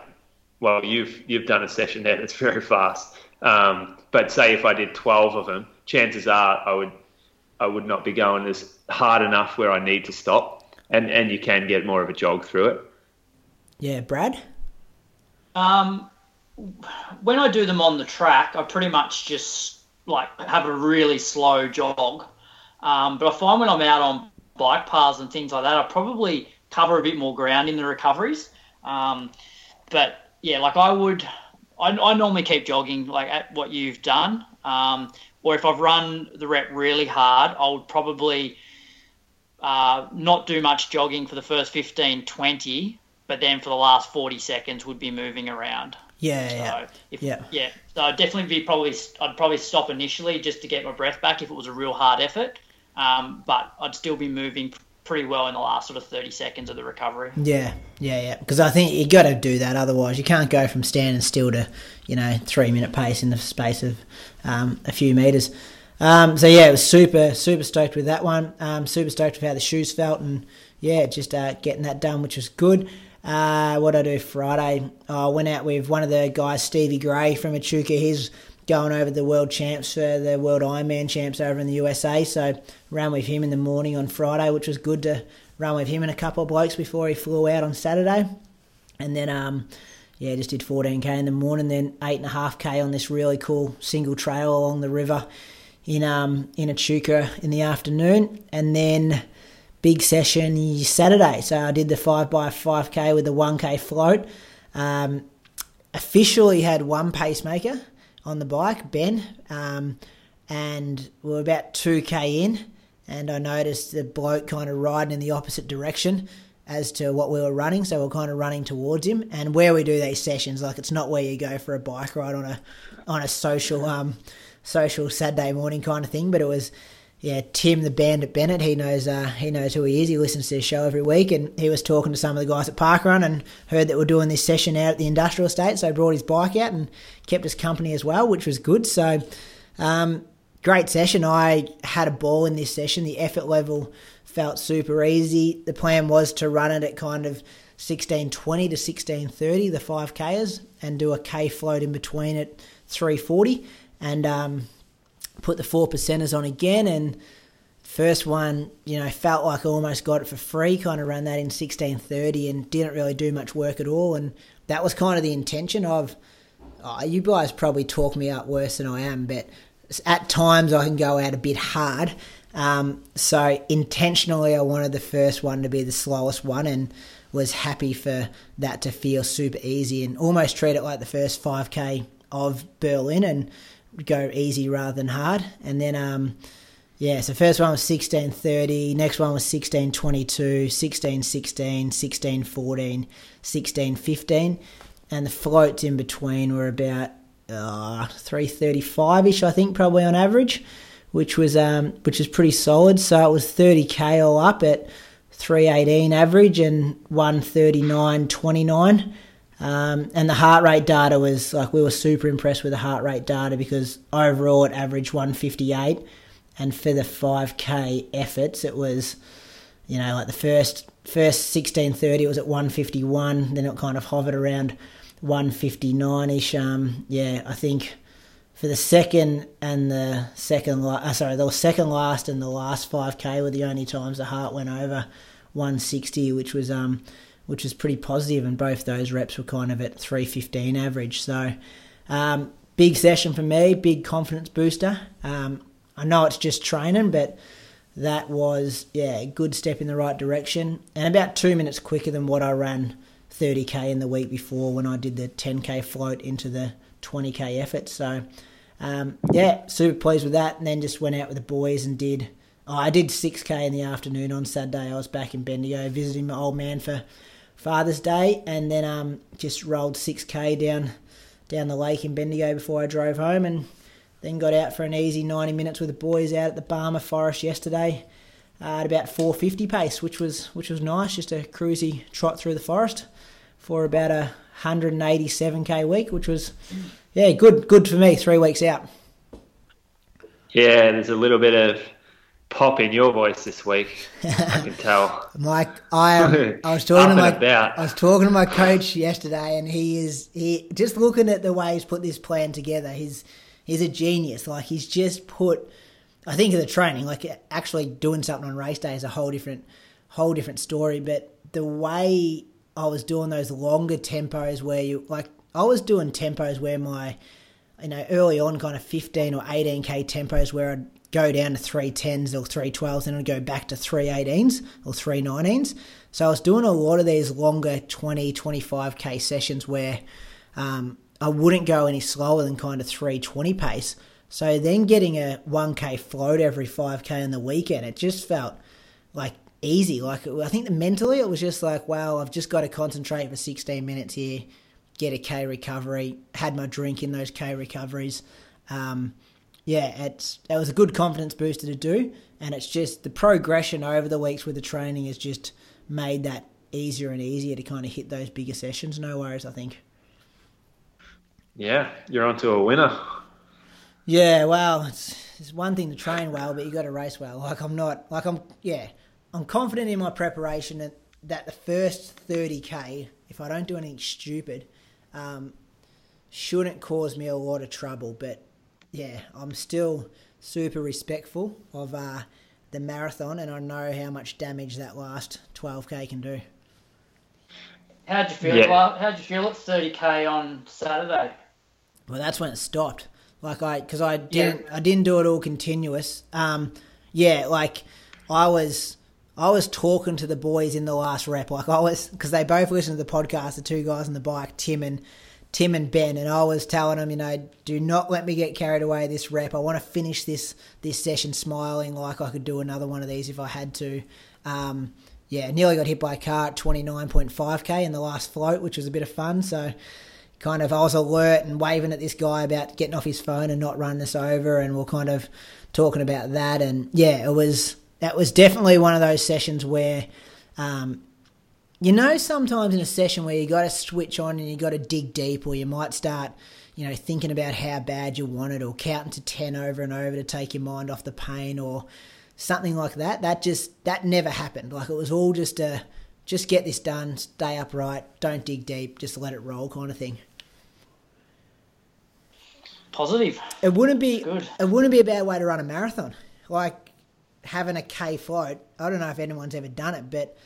well, you've you've done a session there that's very fast. Um, but say if I did twelve of them, chances are I would I would not be going as hard enough where I need to stop, and and you can get more of a jog through it. Yeah, Brad. Um, when I do them on the track, I pretty much just like have a really slow jog. Um, but I find when I'm out on bike paths and things like that, I probably cover a bit more ground in the recoveries. Um, but yeah, like I would, I, I normally keep jogging like at what you've done. Um, or if I've run the rep really hard, I would probably uh, not do much jogging for the first 15, 20, but then for the last 40 seconds would be moving around. Yeah, So yeah. if, Yeah. yeah, so I'd definitely be probably I'd probably stop initially just to get my breath back if it was a real hard effort, um, but I'd still be moving pretty well in the last sort of 30 seconds of the recovery. Yeah, yeah, yeah. Because I think you got to do that. Otherwise, you can't go from standing still to, you know, three minute pace in the space of um, a few meters. Um, so yeah, it was super, super stoked with that one. Um, super stoked with how the shoes felt, and yeah, just uh, getting that done, which was good. Uh, what I do Friday? I went out with one of the guys, Stevie Gray from Echuca. He's going over the world champs for the world Ironman champs over in the USA. So ran with him in the morning on Friday, which was good to run with him and a couple of blokes before he flew out on Saturday. And then, um, yeah, just did 14k in the morning, then eight and a half k on this really cool single trail along the river in um in Echuca in the afternoon, and then big session Saturday. So I did the five by five k with the one k float. Um, officially had one pacemaker on the bike, Ben, um, and we were about two k in, and I noticed the bloke kind of riding in the opposite direction as to what we were running. So we are kind of running towards him. And where we do these sessions, like it's not where you go for a bike ride on a on a social um social Saturday morning kind of thing. But it was yeah, Tim the Bandit Bennett. He knows uh, he knows who he is. He listens to the show every week, and he was talking to some of the guys at Parkrun and heard that we're doing this session out at the industrial estate. So brought his bike out and kept us company as well, which was good. So. Um, great session. I had a ball in this session. The effort level felt super easy. The plan was to run it at kind of 1620 to 1630, the 5Ks, and do a K float in between at 340 and um, put the four percenters on again. And first one, you know, felt like I almost got it for free, kind of ran that in 1630 and didn't really do much work at all. And that was kind of the intention of, oh, you guys probably talk me up worse than I am, but at times I can go out a bit hard um, so intentionally, I wanted the first one to be the slowest one, and was happy for that to feel super easy and almost treat it like the first 5k of Berlin and go easy rather than hard. And then, um, yeah, so first one was 1630, next one was 1622, 1616, 1614, 1615, and the floats in between were about uh, 335 ish, I think, probably on average which was um, which was pretty solid. So it was 30k all up at 318 average and 139.29. Um, and the heart rate data was like we were super impressed with the heart rate data because overall it averaged 158, and for the 5k efforts it was, you know, like the first first 1630 it was at 151, then it kind of hovered around 159 ish. Um, yeah, I think for the second and the second, uh, sorry, the second last and the last 5k were the only times the heart went over 160, which was um, which was pretty positive, and both those reps were kind of at 315 average. So, um, big session for me, big confidence booster. Um, I know it's just training, but that was yeah, a good step in the right direction, and about two minutes quicker than what I ran 30k in the week before when I did the 10k float into the 20k effort. So, um, yeah, super pleased with that. And then just went out with the boys and did. Oh, I did 6k in the afternoon on Saturday. I was back in Bendigo visiting my old man for Father's Day, and then um, just rolled 6k down down the lake in Bendigo before I drove home, and then got out for an easy 90 minutes with the boys out at the Barmah Forest yesterday. Uh, at about 450 pace, which was which was nice, just a cruisy trot through the forest for about a 187k week, which was yeah good good for me. Three weeks out. Yeah, there's a little bit of pop in your voice this week. I can tell. Mike, I am. I was talking to my about. I was talking to my coach yesterday, and he is he just looking at the way he's put this plan together. He's he's a genius. Like he's just put. I think of the training, like actually doing something on race day is a whole different whole different story. But the way I was doing those longer tempos where you like I was doing tempos where my you know early on kind of 15 or 18k tempos where I'd go down to 310s or 312s and I'd go back to 318s or 319s. So I was doing a lot of these longer 20 25k sessions where um, I wouldn't go any slower than kind of 320 pace. So then getting a 1k float every 5k on the weekend, it just felt like easy. Like I think mentally it was just like, wow, I've just got to concentrate for 16 minutes here, get a K recovery. Had my drink in those K recoveries. Um, yeah, it's it was a good confidence booster to do, and it's just the progression over the weeks with the training has just made that easier and easier to kind of hit those bigger sessions. No worries, I think. Yeah, you're onto a winner. Yeah, well, it's, it's one thing to train well, but you got to race well. Like I'm not, like I'm, yeah, I'm confident in my preparation that, that the first 30k, if I don't do anything stupid, um, shouldn't cause me a lot of trouble. But yeah, I'm still super respectful of uh, the marathon, and I know how much damage that last 12k can do. How'd you feel? Yeah. Well, how'd you feel at 30k on Saturday? Well, that's when it stopped. Like I, because I didn't, I didn't do it all continuous. Um, yeah, like I was, I was talking to the boys in the last rep. Like I was, because they both listened to the podcast. The two guys on the bike, Tim and Tim and Ben, and I was telling them, you know, do not let me get carried away this rep. I want to finish this this session smiling like I could do another one of these if I had to. Um, yeah, nearly got hit by a car at 29.5k in the last float, which was a bit of fun. So kind of I was alert and waving at this guy about getting off his phone and not running us over, and we're kind of talking about that. And yeah, it was that was definitely one of those sessions where, um, you know, sometimes in a session where you got to switch on and you got to dig deep, or you might start. You know, thinking about how bad you want it, or counting to ten over and over to take your mind off the pain, or something like that. That just that never happened. Like it was all just a just get this done, stay upright, don't dig deep, just let it roll kind of thing. Positive. It wouldn't be Good. it wouldn't be a bad way to run a marathon. Like having a K float. I don't know if anyone's ever done it, but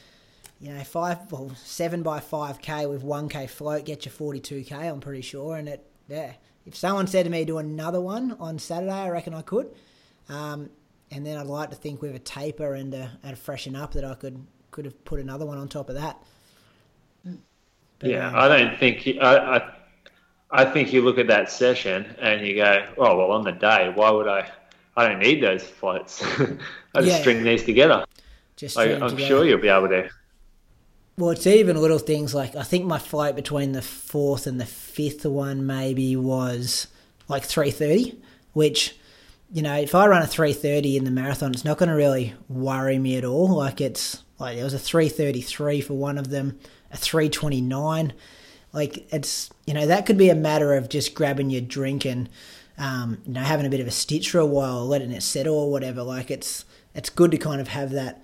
you know, five well, seven by five K with one K float get you forty two K, I'm pretty sure. And it yeah. If someone said to me do another one on Saturday, I reckon I could. Um, and then I'd like to think with a taper and a, and a freshen up that I could could have put another one on top of that. But, Yeah, um, I don't think I, I. I think you look at that session and you go, "Oh well, on the day, why would I? I don't need those floats. I just Yeah. string these together. just I, I'm together. sure you'll be able to." Well, it's even little things like I think my flight between the fourth and the fifth one maybe was like three thirty, which you know if I run a three thirty in the marathon, it's not going to really worry me at all. Like it's like there was a three thirty three for one of them, a three twenty nine. Like it's you know that could be a matter of just grabbing your drink and um, you know having a bit of a stitch for a while, letting it settle or whatever. Like it's it's good to kind of have that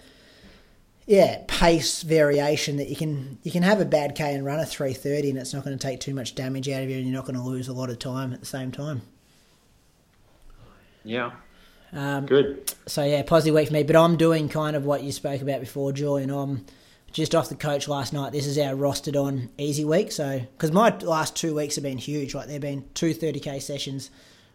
yeah, pace variation that you can you can have a bad K and run a three thirty, and it's not going to take too much damage out of you, and you're not going to lose a lot of time at the same time. Yeah, Um, good. so yeah, positive week for me. But I'm doing kind of what you spoke about before, Julian. I'm just off the coach last night. This is our rostered on easy week. So because my last two weeks have been huge, like there've been two 30k sessions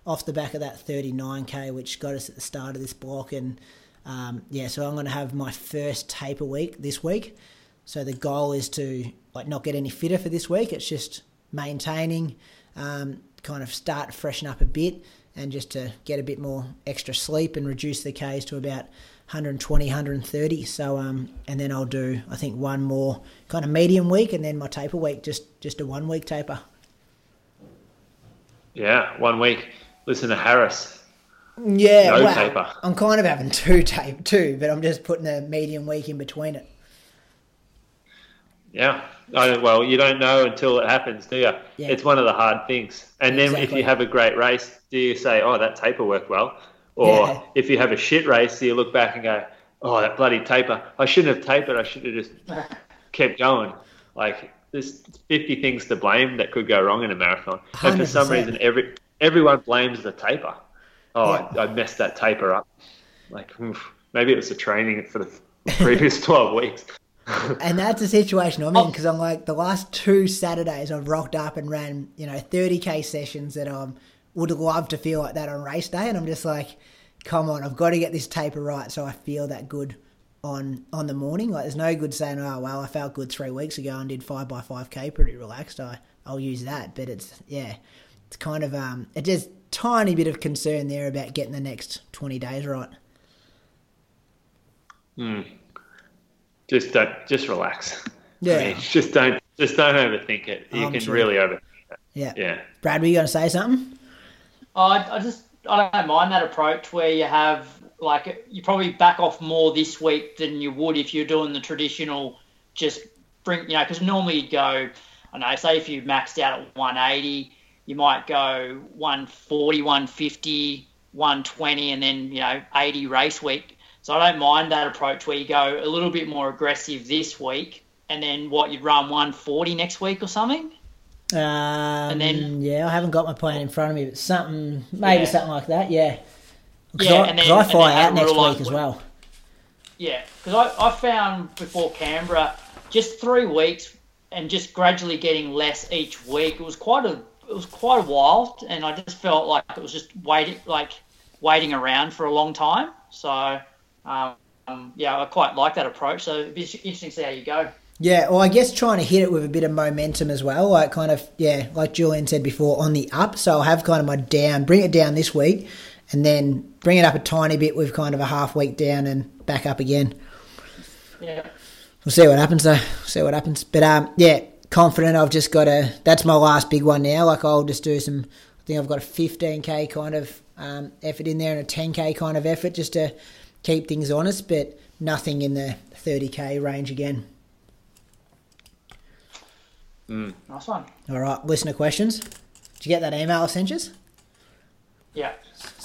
off the back of that 39k, which got us at the start of this block. And um, yeah, so I'm going to have my first taper week this week. So the goal is to like not get any fitter for this week. It's just maintaining, um, kind of start freshen up a bit, and just to get a bit more extra sleep and reduce the Ks to about 120, 130. So um, and then I'll do I think one more kind of medium week, and then my taper week, just just a one week taper. Yeah, one week. Listen to Harris. Yeah, No well, taper. I'm kind of having two tape too, but I'm just putting a medium week in between it. Yeah. I, well, you don't know until it happens, do you? Yeah. It's one of the hard things. And then if you have a great race, do you say, "Oh, that taper worked well," or Yeah. if you have a shit race, do you look back and go, "Oh, that bloody taper! I shouldn't have tapered. I should have just kept going." Like there's 50 things to blame that could go wrong in a marathon, and for some reason, every everyone blames the taper. Oh, Yeah. I, I messed that taper up. Like maybe it was the training for the previous 12 weeks. And that's the situation I'm in because I'm like the last two Saturdays I've rocked up and ran you know 30k sessions that I would love to feel like that on race day, and I'm just like, come on, I've got to get this taper right so I feel that good on on the morning. Like there's no good saying, oh well, I felt good three weeks ago and did five by five k pretty relaxed. I I'll use that, but it's yeah, it's kind of um, it just tiny bit of concern there about getting the next 20 days right. Hmm. just don't just relax. Yeah. I mean, just don't just don't overthink it. You I'm can sure. really overthink it. Yeah. Yeah. Brad, were you going to say something? I, I just I don't mind that approach where you have like you probably back off more this week than you would if you're doing the traditional just bring you know because normally you'd go I know say if you maxed out at 180 you might go 140 150 120 and then you know 80 race week so I don't mind that approach where you go a little bit more aggressive this week and then what you'd run 140 next week or something Um, then- yeah, I haven't got my plan in front of me, but something, maybe Yeah. something like that. Yeah, because Yeah, I, and 'cause then- I and fly then out next week life as well. Yeah, because I, I found before Canberra, just three weeks and just gradually getting less each week. It was quite a it was quite a while, and I just felt like it was just waiting like waiting around for a long time. So um, yeah, I quite like that approach. So it'd be interesting to see how you go. Yeah, well, I guess trying to hit it with a bit of momentum as well, like kind of, yeah, like Julian said before, on the up. So I'll have kind of my down, bring it down this week, and then bring it up a tiny bit with kind of a half week down and back up again. Yeah. We'll see what happens though. See what happens. But um, yeah, confident. I've just got a. That's my last big one now. Like I'll just do some. I think I've got a 15k kind of um, effort in there and a 10k kind of effort just to keep things honest, but nothing in the 30k range again. Mm. Nice one. All right, listener questions. Did you get that email I sent you? Yeah.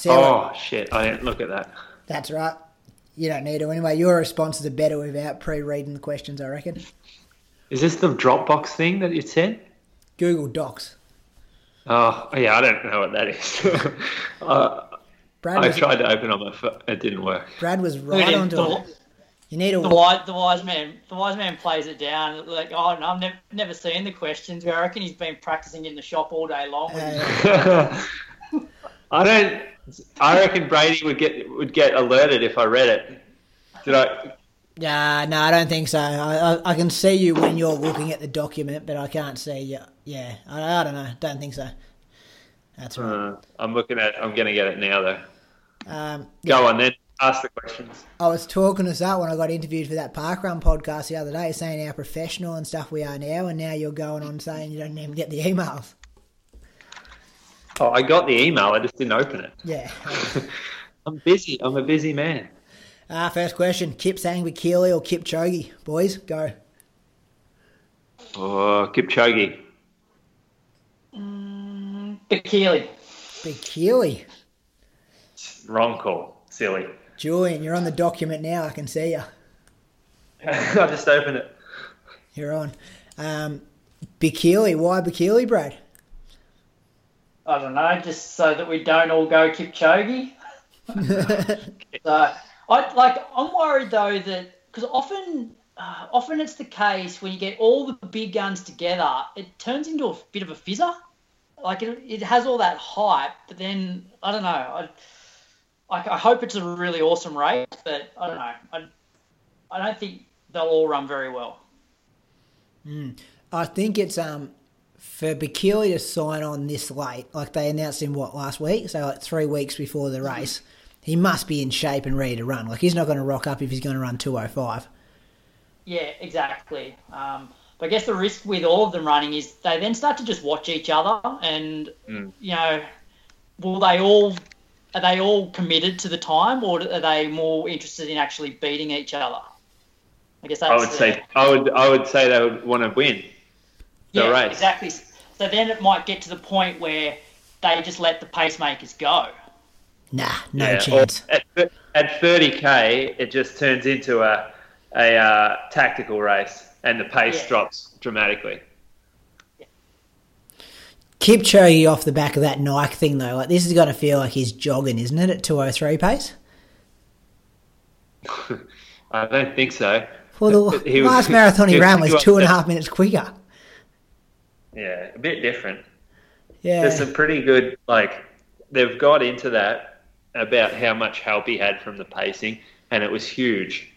oh shit! I didn't look at that. That's right. You don't need to anyway. Your responses are better without pre-reading the questions, I reckon. Is this the Dropbox thing that you sent? Google Docs. Oh yeah, I don't know what that is. uh, Brad I was, tried to open on my phone. It didn't work. Brad was right onto it. You need a the wise, the wise man. The wise man plays it down. Like, oh, no, I've never, never seen the questions. I reckon he's been practicing in the shop all day long. Uh, I don't. I reckon Brady would get would get alerted if I read it. Did I? Yeah, no, I don't think so. I, I, I, can see you when you're looking at the document, but I can't see you. Yeah, I, I don't know. Don't think so. That's right. Uh, I'm looking at. I'm going to get it now though. Um, Go yeah. on then. Ask the questions. I was talking us out when I got interviewed for that parkrun podcast the other day, saying how professional and stuff we are now, and now you're going on saying you don't even get the emails. Oh, I got the email. I just didn't open it. Yeah. I'm busy. I'm a busy man. Uh, first question: Kipsang Bekele or Kipchoge? Boys, go. Oh, Kipchoge. Mm, Bekele. Bekele. Wrong call. Silly. Julian, you're on the document now. I can see you. I just opened it. You're on. Um, Bekele. Why Bekele, Brad? I don't know, just so that we don't all go Kipchoge. so I like. I'm worried though that because often, uh, often it's the case when you get all the big guns together, it turns into a bit of a fizzer. Like it, it has all that hype, but then I don't know. I, I, I hope it's a really awesome race, but I don't know. I, I don't think they'll all run very well. Mm. I think it's um for Bekele to sign on this late, like they announced him what last week, so like three weeks before the mm-hmm. Race, he must be in shape and ready to run. Like he's not going to rock up if he's going to run two oh five. Yeah, exactly. Um, but I guess the risk with all of them running is they then start to just watch each other, and mm. you know, will they all are they all committed to the time, or are they more interested in actually beating each other? I guess I would the, say I would I would say they would want to win the yeah, race. Exactly. So then it might get to the point where they just let the pacemakers go. Nah, no yeah, chance. At, at 30k, it just turns into a a uh, tactical race, and the pace yeah. drops dramatically. Kipchoge off the back of that Nike thing though, like this is going to feel like he's jogging, isn't it, at 203 pace? I don't think so. Well, the he last was, marathon he, he ran was two and a half minutes quicker. Yeah, a bit different. Yeah, there's some pretty good like they've got into that about how much help he had from the pacing, and it was huge.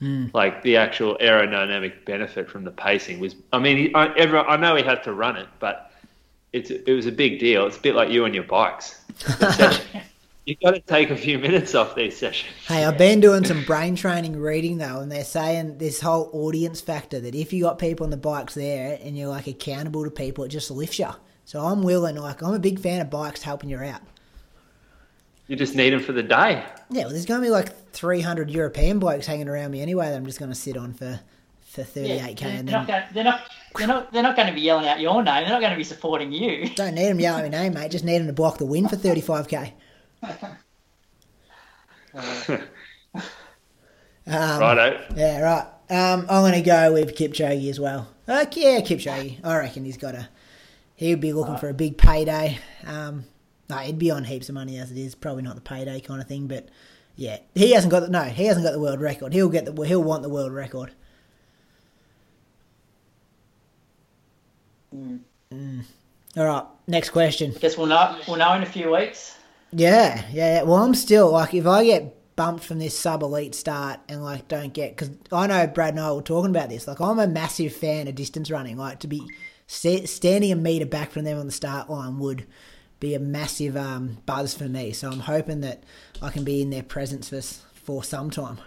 Mm. Like the actual aerodynamic benefit from the pacing was. I mean, he, I, everyone, I know he had to run it, but it's it was a big deal. It's a bit like you and your bikes. You've got to take a few minutes off these sessions. Hey, I've been doing some brain training reading though, and they're saying this whole audience factor that if you got people on the bikes there and you're like accountable to people, it just lifts you. So I'm willing, like, I'm a big fan of bikes helping you out. You just need them for the day. Yeah, well, there's going to be like 300 European blokes hanging around me anyway that I'm just going to sit on for, for 38k. Yeah, they're, and then... not gonna, they're, not, they're, not, they're not going to be yelling out your name. They're not going to be supporting you. Don't need them yelling my name, mate. Just need them to block the win for 35k. um, Righto. Yeah, right. Um, I'm going to go with Kipchoge as well. Uh, yeah, Kipchoge. I reckon he's got a. He'd be looking for a big payday. Um, no, he'd be on heaps of money as it is. Probably not the payday kind of thing, but yeah, he hasn't got the, no, he hasn't got the world record. He'll get the he'll want the world record. Hmm. All right, next question. Guess we'll know. We'll know in a few weeks. Yeah, yeah. yeah. Well, I'm still like, if I get bumped from this sub elite start and like don't get, because I know Brad and I were talking about this. Like, I'm a massive fan of distance running. Like to be standing a meter back from them on the start line would be a massive um, buzz for me. So I'm hoping that I can be in their presence for for some time.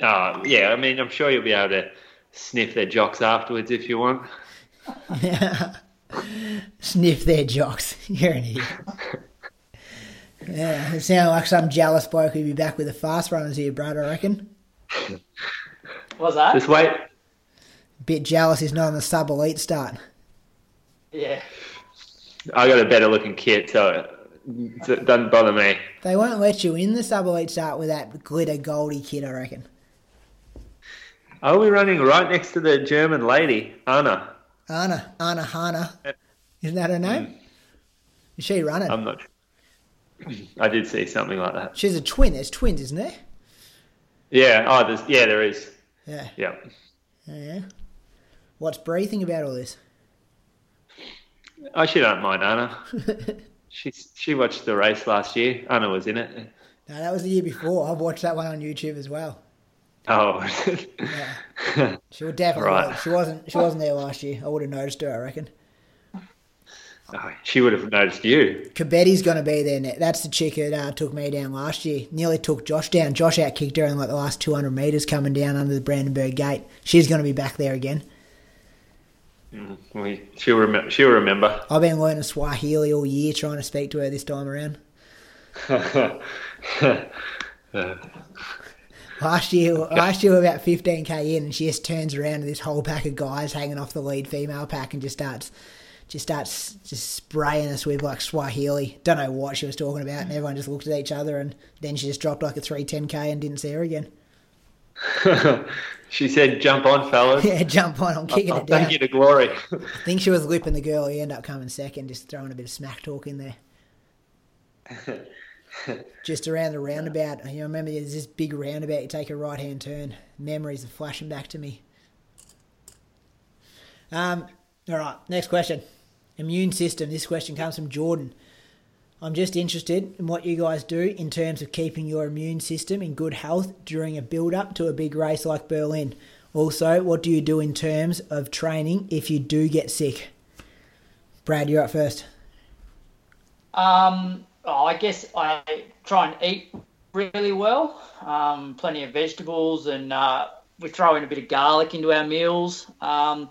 Uh, yeah, I mean, I'm sure you'll be able to sniff their jocks afterwards if you want. Yeah. Sniff their jocks. You're an idiot. Yeah, it sounds like some jealous bloke who'd be back with the fast runners here, Brad. I reckon. Was that? Just wait. Bit jealous he's not on the sub elite start. Yeah. I got a better looking kit, so it doesn't bother me. They won't let you in the sub elite start with that glitter goldy kid, I reckon. Are we running right next to the German lady, Anna? Anna, Anna Hahner. Isn't that her name? Hmm. Is she running? I'm not. I did see something like that. She's a twin. There's twins, isn't there? Yeah. Oh, there's. Yeah, there is. Yeah. Yeah. Yeah. yeah. What's Bree think about all this? Oh, she don't mind Anna. she she watched the race last year. Anna was in it. No, that was the year before. I've watched that one on YouTube as well. Oh. Yeah. She would definitely. Right. She wasn't. She wasn't there last year. I would have noticed her. I reckon. Oh, she would have noticed you. Kebede's going to be there. Net. That's the chick that uh, took me down last year. Nearly took Josh down. Josh out kicked her in like the last 200 metres coming down under the Brandenburg Gate. She's going to be back there again. Mm. We, she'll remember. She'll remember. I've been learning Swahili all year trying to speak to her this time around. Last year, last year we were about 15k in, and she just turns around to this whole pack of guys hanging off the lead female pack and just starts, just starts just spraying us with like Swahili. Don't know what she was talking about, and everyone just looked at each other, and then she just dropped like a 310k and didn't see her again. she said, "Jump on, fellas. Yeah, jump on, I'm kicking I'll it down. take you to glory." I think she was lipping the girl. He ended up coming second, just throwing a bit of smack talk in there. just around the roundabout. You know, remember there's this big roundabout. You take a right hand turn. Memories are flashing back to me. Um. All right. Next question. Immune system. This question comes from Jordan. I'm just interested in what you guys do in terms of keeping your immune system in good health during a build up to a big race like Berlin. Also, what do you do in terms of training if you do get sick? Brad, you're up first. Um, oh, I guess I try and eat really well. Um, plenty of vegetables, and uh, we throw in a bit of garlic into our meals. Um,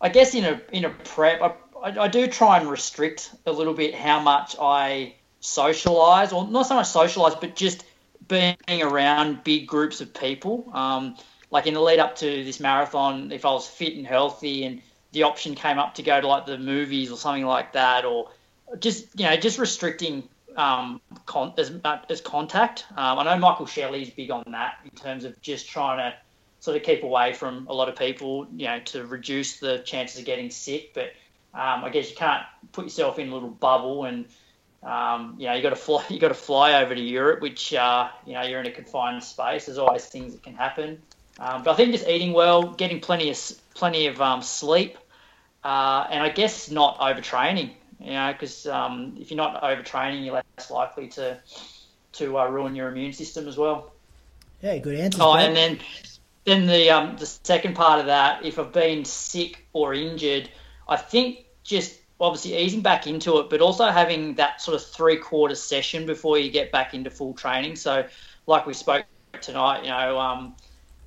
I guess in a in a prep, I, I, I do try and restrict a little bit how much I socialize, or not so much socialize, but just being around big groups of people. Um, like in the lead up to this marathon, if I was fit and healthy, and the option came up to go to like the movies or something like that, or just you know just restricting um, con- as as contact. Um, I know Michael Shelley's big on that in terms of just trying to sort of keep away from a lot of people, you know, to reduce the chances of getting sick. But um, I guess you can't put yourself in a little bubble, and um, you know you got to fly you got to fly over to Europe, which uh, you know you're in a confined space. There's always things that can happen. Um, but I think just eating well, getting plenty of plenty of um, sleep, uh, and I guess not overtraining. You know, because um, if you're not overtraining, you're less likely to to uh, ruin your immune system as well. Yeah, good answer. Oh, and then then the um, the second part of that, if I've been sick or injured, I think just obviously easing back into it, but also having that sort of three quarter session before you get back into full training. So, like we spoke tonight, you know, um,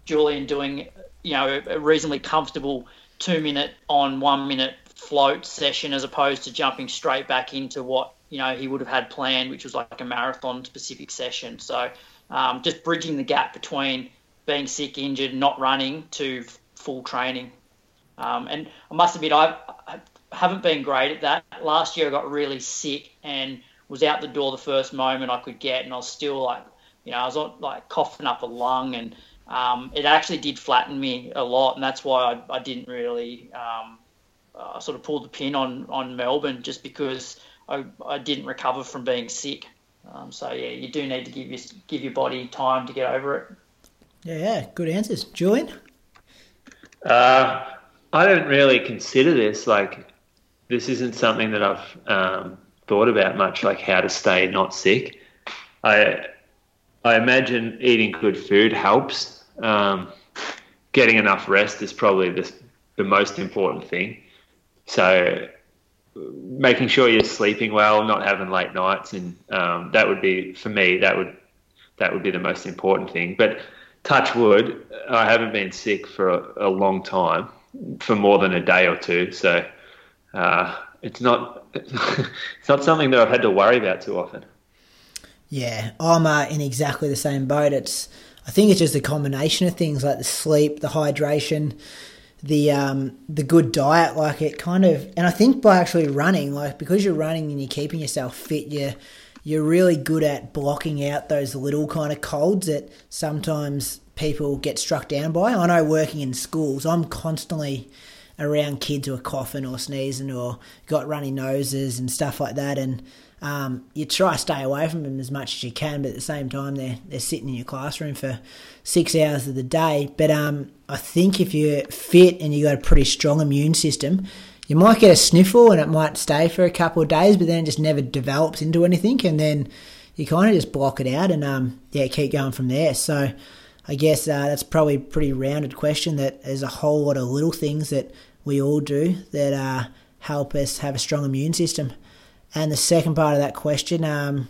Julian doing you know a reasonably comfortable two minute on one minute float session as opposed to jumping straight back into what you know he would have had planned, which was like a marathon specific session. So um, just bridging the gap between being sick, injured, not running to full training. Um, and I must admit, I've, I haven't been great at that. Last year, I got really sick and was out the door the first moment I could get, and I was still like, you know, I was on, like coughing up a lung, and um, it actually did flatten me a lot, and that's why I, I didn't really um, uh, sort of pull the pin on on Melbourne, just because I, I didn't recover from being sick. Um, so yeah, you do need to give your give your body time to get over it. Yeah, yeah, good answers. Julian? Uh, I don't really consider this like this isn't something that I've um, thought about much, like how to stay not sick. I I imagine eating good food helps. Um, getting enough rest is probably the the most important thing. So making sure you're sleeping well, not having late nights, and um, that would be for me. That would that would be the most important thing. But touch wood, I haven't been sick for a, a long time, for more than a day or two. So uh, it's not it's not something that I've had to worry about too often. Yeah, I'm uh, in exactly the same boat. It's I think it's just a combination of things like the sleep, the hydration, the um, the good diet. Like it kind of, and I think by actually running, like because you're running and you're keeping yourself fit, you you're really good at blocking out those little kind of colds that sometimes people get struck down by. I know working in schools, I'm constantly around kids who are coughing or sneezing or got runny noses and stuff like that, and um, you try to stay away from them as much as you can, but at the same time, they're they're sitting in your classroom for six hours of the day. But um, I think if you're fit and you've got a pretty strong immune system, you might get a sniffle and it might stay for a couple of days, but then it just never develops into anything, and then you kind of just block it out and um, yeah, keep going from there. So I guess uh, that's probably a pretty rounded question. That there's a whole lot of little things that we all do that uh, help us have a strong immune system. And the second part of that question, um,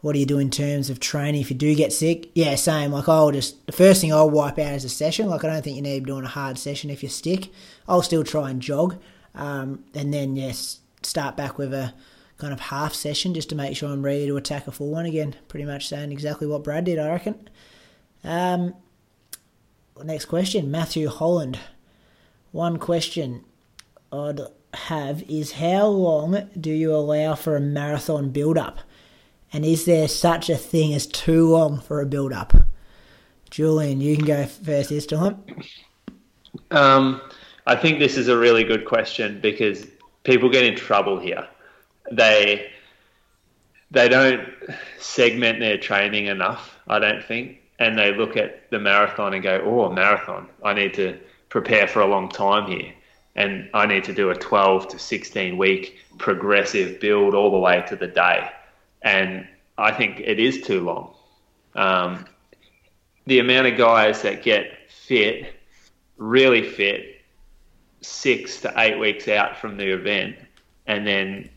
what do you do in terms of training if you do get sick? Yeah, same. Like I'll just the first thing I'll wipe out is a session. Like I don't think you need to be doing a hard session if you're sick. I'll still try and jog, um, and then yes, start back with a kind of half session just to make sure I'm ready to attack a full one again. Pretty much saying exactly what Brad did, I reckon. Um, next question, Matthew Holland. One question I'd have is how long do you allow for a marathon build up? And is there such a thing as too long for a build up? Julian, you can go first this time. Um, I think this is a really good question because people get in trouble here. They they don't segment their training enough, I don't think, and they look at the marathon and go, "Oh, marathon! I need to prepare for a long time here." and I need to do a 12 to 16 week progressive build all the way to the day. And I think it is too long. Um, the amount of guys that get fit, really fit, six to eight weeks out from the event, and then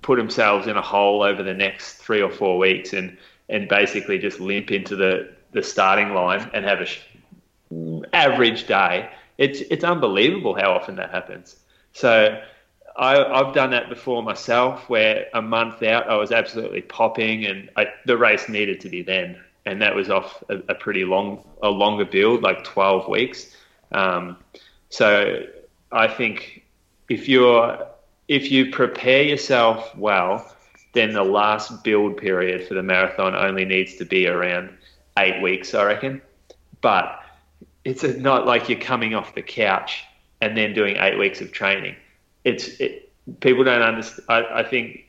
put themselves in a hole over the next three or four weeks and, and basically just limp into the, the starting line and have a average day it's it's unbelievable how often that happens. So I, have done that before myself, where a month out I was absolutely popping, and I, the race needed to be then, and that was off a, a pretty long, a longer build, like twelve weeks. Um, so I think if you're if you prepare yourself well, then the last build period for the marathon only needs to be around eight weeks, I reckon. But it's not like you're coming off the couch and then doing eight weeks of training. It's it, people don't understand. I, I think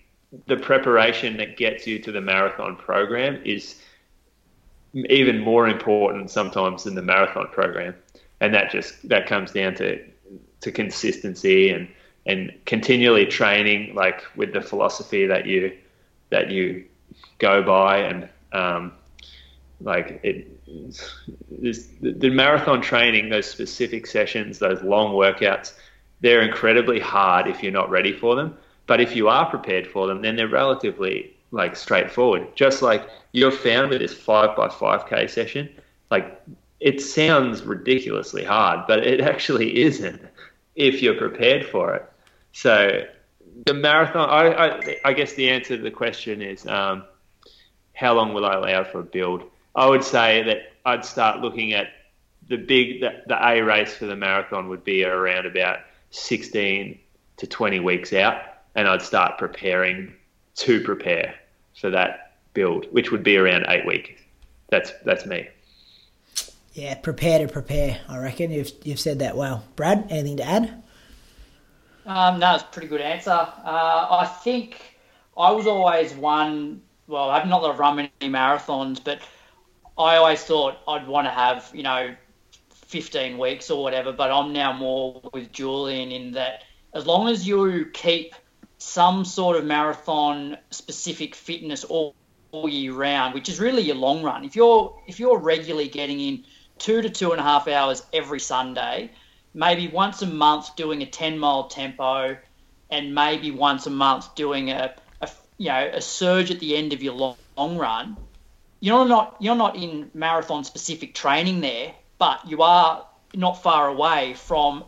the preparation that gets you to the marathon program is even more important sometimes than the marathon program, and that just that comes down to to consistency and and continually training, like with the philosophy that you that you go by, and um, like it the marathon training, those specific sessions, those long workouts, they're incredibly hard if you're not ready for them. But if you are prepared for them, then they're relatively like straightforward. Just like you have found with this five by five k session, like it sounds ridiculously hard, but it actually isn't if you're prepared for it. So the marathon, I, I, I guess the answer to the question is, um, how long will I allow for a build? I would say that I'd start looking at the big the, the A race for the marathon would be around about 16 to 20 weeks out, and I'd start preparing to prepare for that build, which would be around eight weeks. That's that's me. Yeah, prepare to prepare. I reckon you've you've said that well. Brad, anything to add? Um, no, it's a pretty good answer. Uh, I think I was always one. Well, I've not run many marathons, but I always thought I'd want to have, you know, 15 weeks or whatever. But I'm now more with Julian in that as long as you keep some sort of marathon specific fitness all, all year round, which is really your long run. If you're if you're regularly getting in two to two and a half hours every Sunday, maybe once a month doing a 10 mile tempo, and maybe once a month doing a, a you know a surge at the end of your long, long run, you're not you're not in marathon specific training there, but you are not far away from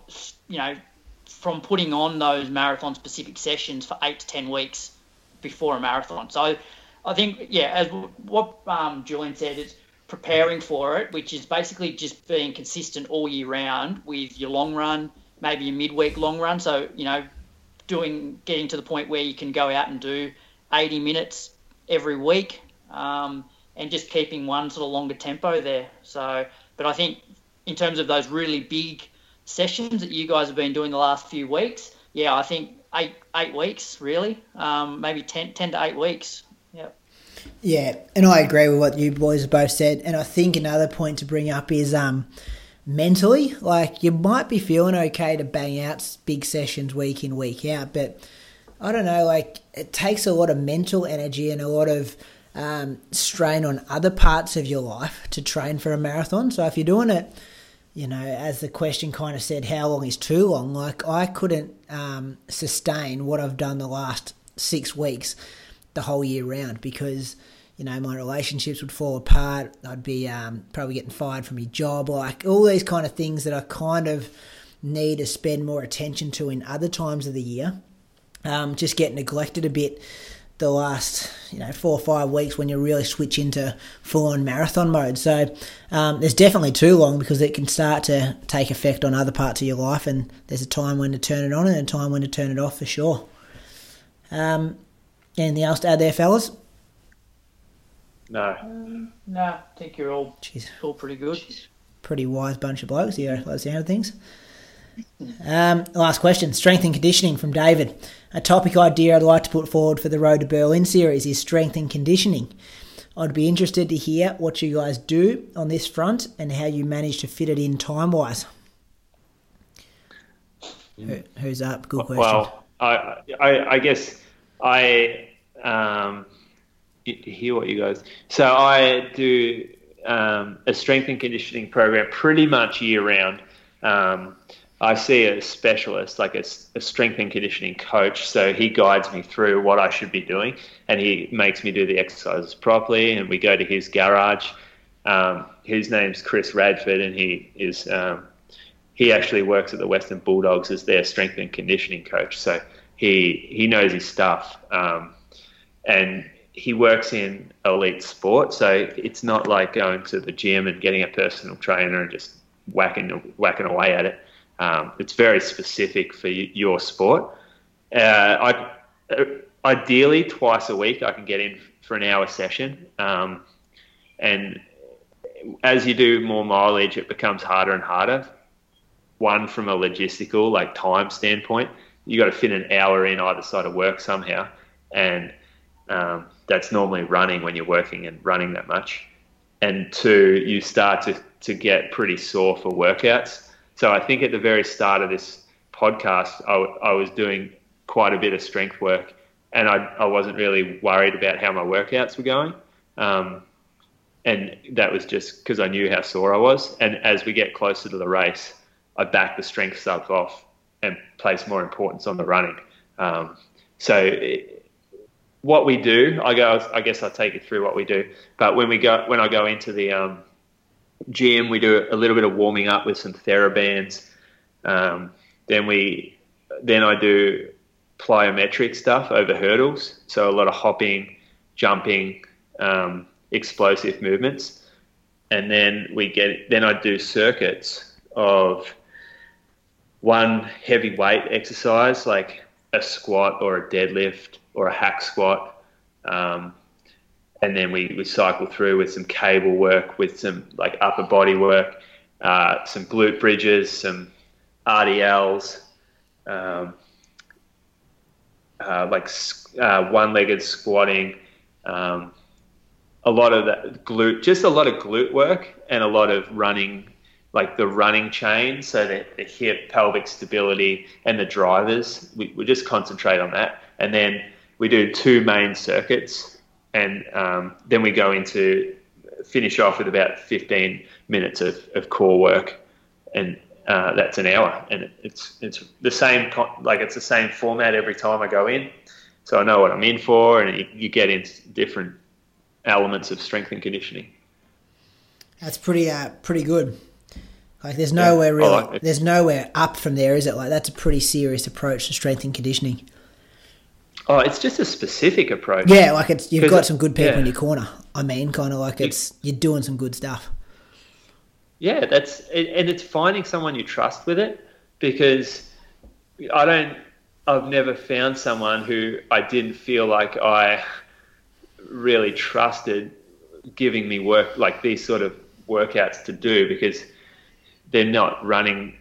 you know from putting on those marathon specific sessions for eight to ten weeks before a marathon. So I think yeah, as what um, Julian said, it's preparing for it, which is basically just being consistent all year round with your long run, maybe your midweek long run. So you know, doing getting to the point where you can go out and do 80 minutes every week. Um, and just keeping one sort of longer tempo there. So, but I think in terms of those really big sessions that you guys have been doing the last few weeks, yeah, I think eight eight weeks really, um, maybe 10, 10 to eight weeks. Yep. Yeah, and I agree with what you boys both said. And I think another point to bring up is um, mentally, like you might be feeling okay to bang out big sessions week in week out, but I don't know, like it takes a lot of mental energy and a lot of um, strain on other parts of your life to train for a marathon. So if you're doing it, you know, as the question kind of said, how long is too long? Like I couldn't um, sustain what I've done the last six weeks the whole year round because you know my relationships would fall apart. I'd be um, probably getting fired from my job, like all these kind of things that I kind of need to spend more attention to in other times of the year. Um, just get neglected a bit the last you know four or five weeks when you really switch into full on marathon mode. So um, there's definitely too long because it can start to take effect on other parts of your life, and there's a time when to turn it on and a time when to turn it off for sure. Um, anything else to add there, fellas? No. Um, no, I think you're all Jeez. all pretty good. Pretty wise bunch of blokes here, like the sound of things. Um, last question strength and conditioning from David. A topic idea I'd like to put forward for the Road to Berlin series is strength and conditioning. I'd be interested to hear what you guys do on this front and how you manage to fit it in time wise. Who, who's up? Good question. Well, I, I, I guess I um, hear what you guys. So I do um, a strength and conditioning program pretty much year round. Um, I see a specialist, like a, a, strength and conditioning coach. So he guides me through what I should be doing, and he makes me do the exercises properly. And we go to his garage. Um, his name's Chris Radford, and he is um, he actually works at the Western Bulldogs as their strength and conditioning coach. So he he knows his stuff, um, and he works in elite sport. So it's not like going to the gym and getting a personal trainer and just whacking whacking away at it um, it's very specific for your sport. Uh, I uh, ideally twice a week I can get in for an hour session, um, and as you do more mileage, it becomes harder and harder. One from a logistical like time standpoint, you got to fit an hour in either side of work somehow, and um, that's normally running when you're working and running that much. And two, you start to, to get pretty sore for workouts so I think at the very start of this podcast, I, I was doing quite a bit of strength work, and I, I wasn't really worried about how my workouts were going. Um, and that was just because I knew how sore I was. And as we get closer to the race, I back the strength stuff off and place more importance on the running. Um, so it, what we do, I go, I guess I'll take you through what we do. But when we go, when I go into the um, gym. We do a little bit of warming up with some TheraBands. Um, then we, then I do plyometric stuff over hurdles. So a lot of hopping, jumping, um, explosive movements. And then we get, then I do circuits of one heavy weight exercise like a squat or a deadlift or a hack squat. Um, and then we, we cycle through with some cable work, with some like upper body work, uh, some glute bridges, some RDLs, um, uh, like uh, one-legged squatting, um, a lot of that glute, just a lot of glute work and a lot of running, like the running chain, so that the hip, pelvic stability, and the drivers. We, we just concentrate on that, and then we do two main circuits, and um, then we go into finish off with about 15 minutes of, of core work, and uh, that's an hour, and it's it's the same like it's the same format every time I go in, so I know what I'm in for, and you, you get into different elements of strength and conditioning. That's pretty uh, pretty good. Like there's nowhere yeah, really, like there's nowhere up from there, is it? Like that's a pretty serious approach to strength and conditioning. Oh, it's just a specific approach. Yeah, like it's you've got some good people yeah. in your corner. I mean, kind of like it's you're doing some good stuff. Yeah, that's and it's finding someone you trust with it because I don't. I've never found someone who I didn't feel like I really trusted giving me work like these sort of workouts to do because they're not running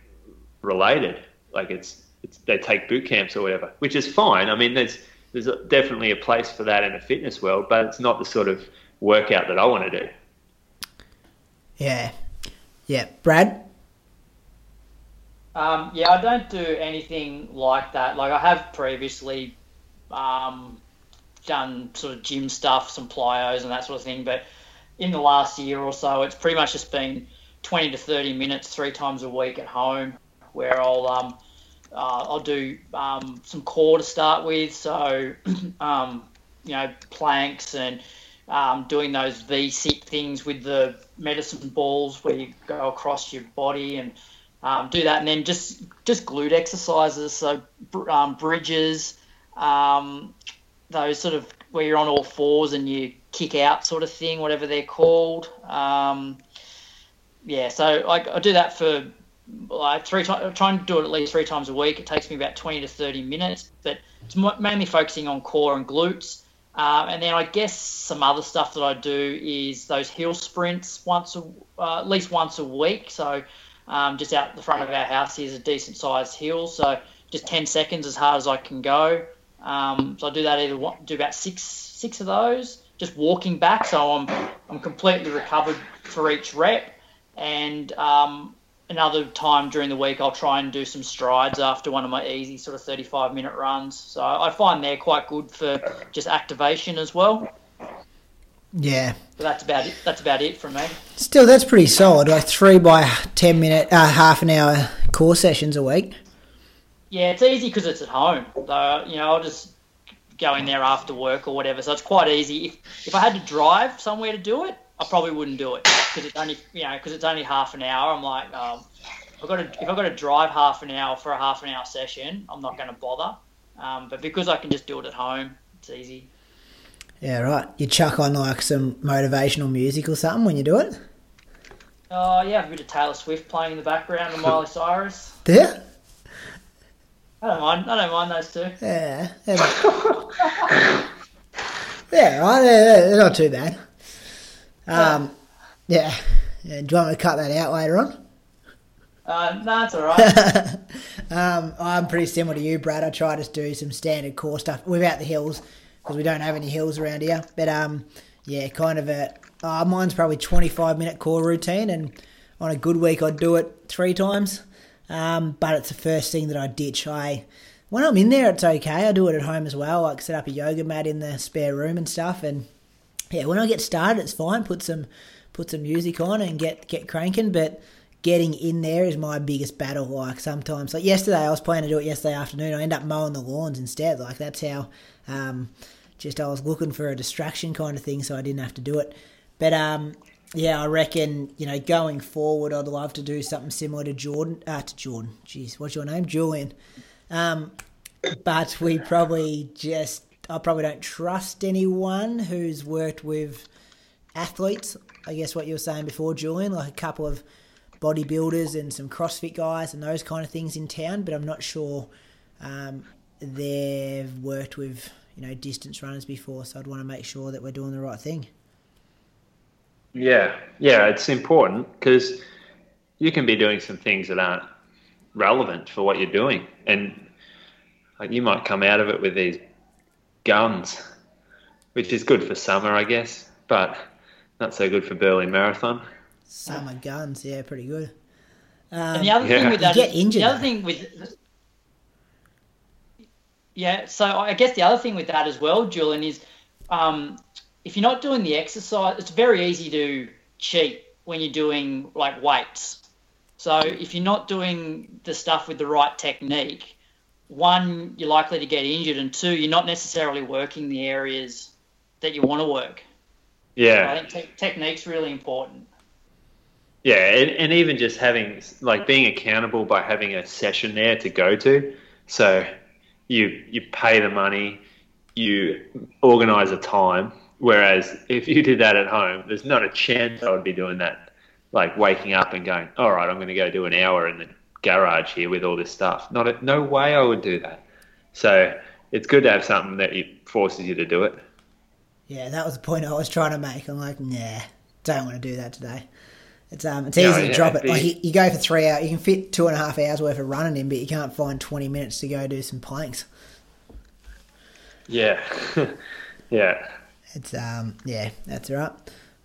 related. Like it's, it's they take boot camps or whatever, which is fine. I mean, there's there's definitely a place for that in the fitness world, but it's not the sort of workout that I want to do. Yeah, yeah, Brad. Um, yeah, I don't do anything like that. Like I have previously um, done sort of gym stuff, some plyos and that sort of thing, but in the last year or so, it's pretty much just been 20 to 30 minutes three times a week at home where I'll um, uh, I'll do um, some core to start with, so um, you know planks and um, doing those V sit things with the medicine balls where you go across your body and um, do that, and then just just glute exercises, so um, bridges, um, those sort of where you're on all fours and you kick out sort of thing, whatever they're called. Yeah, so I, I do that for like three times. Trying to do it at least three times a week. It takes me about twenty to thirty minutes, but it's mainly focusing on core and glutes. Um, and then I guess some other stuff that I do is those hill sprints once, a, uh, at least once a week. So um, just out the front of our house is a decent sized hill, so just ten seconds as hard as I can go. Um, so I do that either do about six six of those, just walking back. So I'm I'm completely recovered for each rep, and um, another time during the week I'll try and do some strides after one of my easy sort of 35 minute runs. So I find they're quite good for just activation as well. Yeah. But that's about it. That's about it from me. Still, that's pretty solid. Like three by ten minute, uh, half an hour core sessions a week. Yeah, it's easy because it's at home. So you know, I'll just go in there after work or whatever. So it's quite easy. If if I had to drive somewhere to do it, I probably wouldn't do it because it's only you know because it's only half an hour. I'm like, um, I've got to if I've got to drive half an hour for a half an hour session, I'm not going to bother. Um, but because I can just do it at home, it's easy. Yeah, right. You chuck on like some motivational music or something when you do it. Oh yeah, have a bit of Taylor Swift playing in the background and Miley Cyrus. Yeah. I don't mind. I don't mind those two. Yeah. Yeah, yeah right. They're not too bad. Um, yeah. yeah. Do you want me to cut that out later on? Uh, no, it's all right. um, I'm pretty similar to you, Brad. I try to do some standard core stuff without the hills because we don't have any hills around here. But um, yeah, kind of a. Uh, mine's probably 25 minute core routine, and on a good week I'd do it three times. Um, but it's the first thing that I ditch. I when I'm in there, it's okay. I do it at home as well. Like set up a yoga mat in the spare room and stuff, and yeah, when I get started, it's fine. Put some put some music on and get get cranking. But getting in there is my biggest battle. Like sometimes, like yesterday, I was planning to do it yesterday afternoon. I end up mowing the lawns instead. Like that's how. Um, just I was looking for a distraction kind of thing, so I didn't have to do it. But um, yeah, I reckon you know going forward, I'd love to do something similar to Jordan. Uh, to Jordan, jeez, what's your name, Julian? Um, but we probably just I probably don't trust anyone who's worked with athletes. I guess what you were saying before, Julian, like a couple of bodybuilders and some CrossFit guys and those kind of things in town, but I'm not sure um, they've worked with you know distance runners before. So I'd want to make sure that we're doing the right thing. Yeah, yeah, it's important because you can be doing some things that aren't relevant for what you're doing, and like you might come out of it with these guns, which is good for summer, I guess, but not so good for Berlin Marathon. Summer guns, yeah, pretty good. Um, and the other Yeah. thing with that, get injured, the other though. thing with yeah, so I guess the other thing with that as well, Julian, is um, if you're not doing the exercise, it's very easy to cheat when you're doing like weights. So if you're not doing the stuff with the right technique, one, you're likely to get injured, and two, you're not necessarily working the areas that you want to work. Yeah. I think te- technique's really important. yeah, and, and even just having like being accountable by having a session there to go to. So you you pay the money, you organise a time. Whereas if you did that at home, there's not a chance I would be doing that. Like waking up and going, all right, I'm going to go do an hour and the garage here with all this stuff. Not a, no way I would do that. So it's good to have something that forces you to do it. Yeah, that was the point I was trying to make. I'm like, nah, don't want to do that today. It's um, it's No, easy to yeah, drop it. the- Like you, you go for three hours, you can fit two and a half hours worth of running in, but you can't find 20 minutes to go do some planks. Yeah, yeah. It's um, yeah, that's right.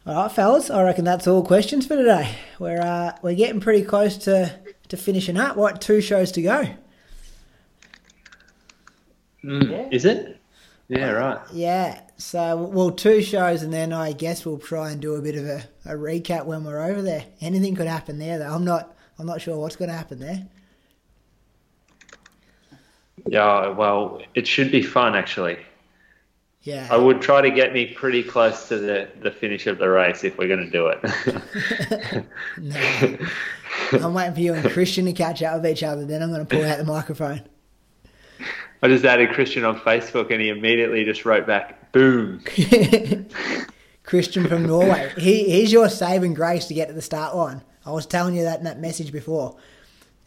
All right, fellas, I reckon that's all questions for today. We're uh, we're getting pretty close to to finishing up. What two shows to go? Mm, Yeah. Is it? Yeah, right. Yeah, so well, two shows, and then I guess we'll try and do a bit of a, a recap when we're over there. Anything could happen there, though. I'm not I'm not sure what's going to happen there. Yeah, well, it should be fun actually. Yeah, I would try to get me pretty close to the, the finish of the race if we're going to do it. no. I'm waiting for you and Christian to catch up with each other. Then I'm going to pull out the microphone. I just added Christian on Facebook and he immediately just wrote back, boom. Christian from Norway. He, he's your saving grace to get to the start line. I was telling you that in that message before.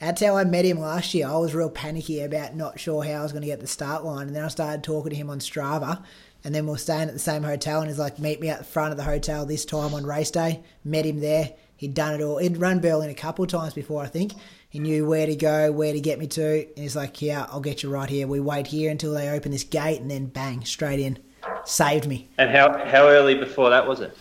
That's how I met him last year. I was real panicky about not sure how I was going to get the start line. And then I started talking to him on Strava. And then we are staying at the same hotel. And he's like, meet me at the front of the hotel this time on race day. Met him there. He'd done it all. He'd run Berlin a couple of times before, I think. He knew where to go, where to get me to. And he's like, yeah, I'll get you right here. We wait here until they open this gate. And then bang, straight in. Saved me. And how, how early before that was it?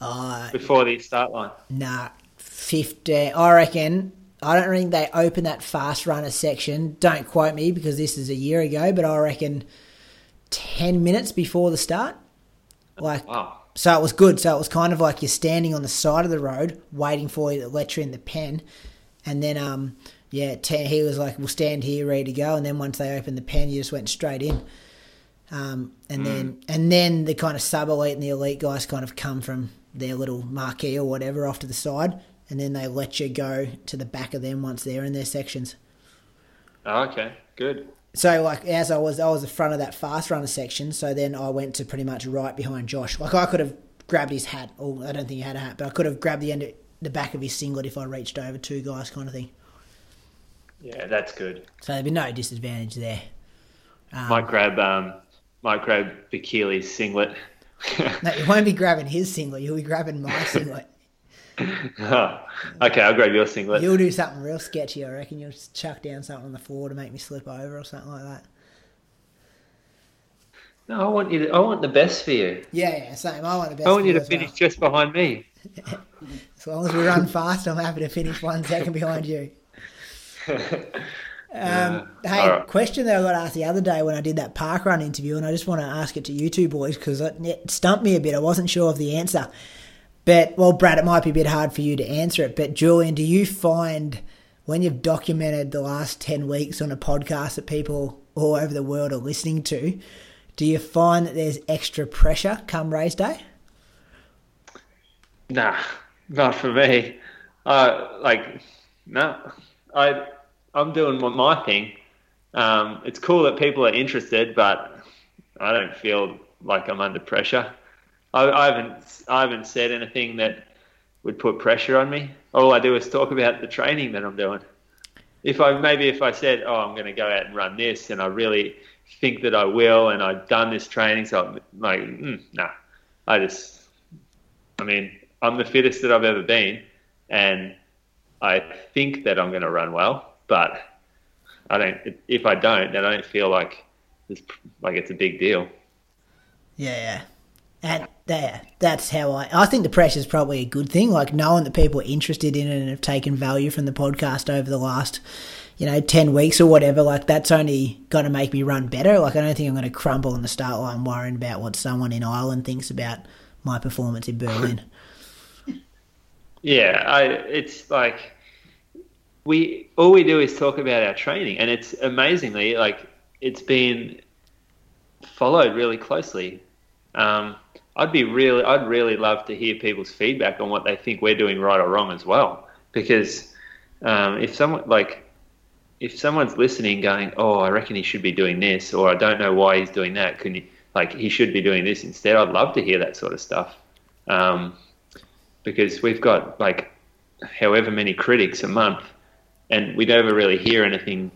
Uh, Before the start line? Nah, 15. I reckon. I don't think they opened that fast runner section. Don't quote me because this is a year ago, but I reckon 10 minutes before the start. Like, Wow. so it was good. So it was kind of like you're standing on the side of the road waiting for you to let you in the pen. And then, um, yeah, ten, he was like, we'll stand here ready to go. And then once they opened the pen, you just went straight in. Um, and then and then the kind of sub elite and the elite guys kind of come from their little marquee or whatever off to the side, and then they let you go to the back of them once they're in their sections. Oh, okay, good. So like as I was, I was the front of that fast runner section. So then I went to pretty much right behind Josh. Like I could have grabbed his hat, or I don't think he had a hat, but I could have grabbed the end, of, the back of his singlet if I reached over two guys, kind of thing. Yeah, that's good. So there'd be no disadvantage there. Um, Might grab um, might grab Bekele's singlet. No, you won't be grabbing his singlet. You'll be grabbing my singlet. Oh, okay, I'll grab your singlet. You'll do something real sketchy, I reckon. You'll just chuck down something on the floor to make me slip over or something like that. No, I want you. To, I want the best for you. Yeah, yeah, same. I want the best. I want you to as well. finish just behind me. As long as we run fast, I'm happy to finish one second behind you. Um, hey, All right. question that I got asked the other day when I did that park run interview, and I just want to ask it to you two boys because it it stumped me a bit. I wasn't sure of the answer. But, well, Brad, it might be a bit hard for you to answer it. But, Julian, do you find when you've documented the last 10 weeks on a podcast that people all over the world are listening to, do you find that there's extra pressure come race day? Nah, not for me. Uh, like, no, I, I'm doing my- my thing. Um, it's cool that people are interested, but I don't feel like I'm under pressure. I, I haven't, I haven't said anything that would put pressure on me. All I do is talk about the training that I'm doing. If I maybe if I said, "Oh, I'm going to go out and run this," and I really think that I will, and I've done this training, so I'm like, mm, nah, I just, I mean, I'm the fittest that I've ever been, and I think that I'm going to run well, but I don't. If I don't, then I don't feel like it's like it's a big deal. Yeah, yeah. And there, that's how I. I think the pressure is probably a good thing. Like knowing that people are interested in it and have taken value from the podcast over the last, you know, ten weeks or whatever. Like that's only going to make me run better. Like I don't think I'm going to crumble on the start line worrying about what someone in Ireland thinks about my performance in Berlin. Yeah, I, it's like we all we do is talk about our training, and it's amazingly like it's been followed really closely. Um, I'd be really, I'd really love to hear people's feedback on what they think we're doing right or wrong as well. Because um, if someone like, if someone's listening, going, "Oh, I reckon he should be doing this," or "I don't know why he's doing that," can you like he should be doing this instead? I'd love to hear that sort of stuff. Um, because we've got like however many critics a month, and we never really hear anything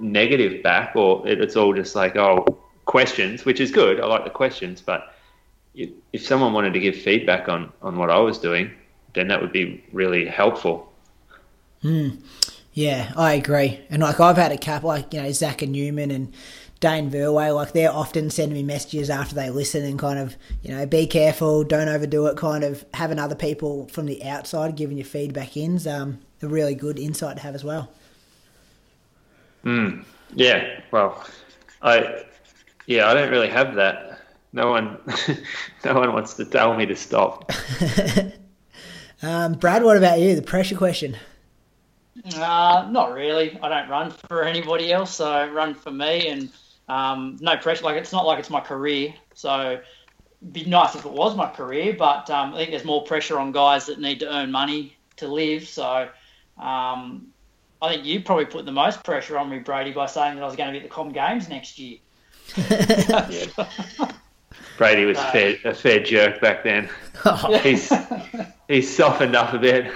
negative back, or it's all just like, "Oh, questions," which is good. I like the questions, but if someone wanted to give feedback on, on what I was doing, then that would be really helpful. Hmm. Yeah, I agree. And like I've had a couple, like you know Zach and Newman and Dane Verway, like they're often sending me messages after they listen and kind of you know be careful, don't overdo it. Kind of having other people from the outside giving you feedback in's um, a really good insight to have as well. Hmm. Yeah. Well, I yeah I don't really have that no one, no one wants to tell me to stop. um, Brad, what about you? The pressure question. Uh, not really. I don't run for anybody else. So I run for me, and um, no pressure. Like it's not like it's my career. So it'd be nice if it was my career, but um, I think there's more pressure on guys that need to earn money to live. So um, I think you probably put the most pressure on me, Brady, by saying that I was going to be at the Com Games next year. Brady was uh, fair, a fair jerk back then. Oh. He's he's softened up a bit.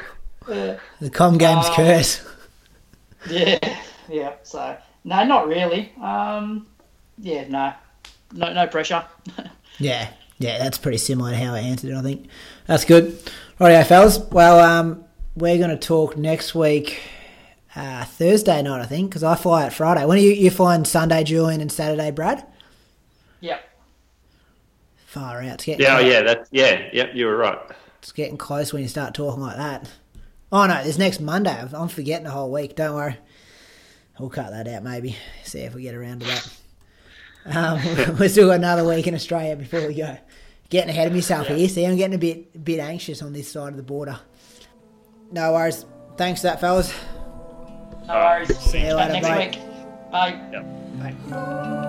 Yeah. The com games um, curse. Yeah, yeah. So no, not really. Um, yeah, no, no, no pressure. yeah, yeah. That's pretty similar to how I answered it. I think that's good. Righty, fellas. Well, um, we're going to talk next week. Uh, Thursday night, I think, because I fly out Friday. When are you, you flying Sunday, Julian, and Saturday, Brad? Yep far out. yeah, close. yeah, that's yeah, yep, you were right. It's getting close when you start talking like that. Oh no, this next Monday. I'm forgetting the whole week. Don't worry. We'll cut that out maybe. See if we get around to that. Um, we've still got another week in Australia before we go. Getting ahead of myself yeah. here. See, I'm getting a bit bit anxious on this side of the border. No worries. Thanks for that, fellas. No worries. See you later. Next bye. week. Bye. Yep. Bye.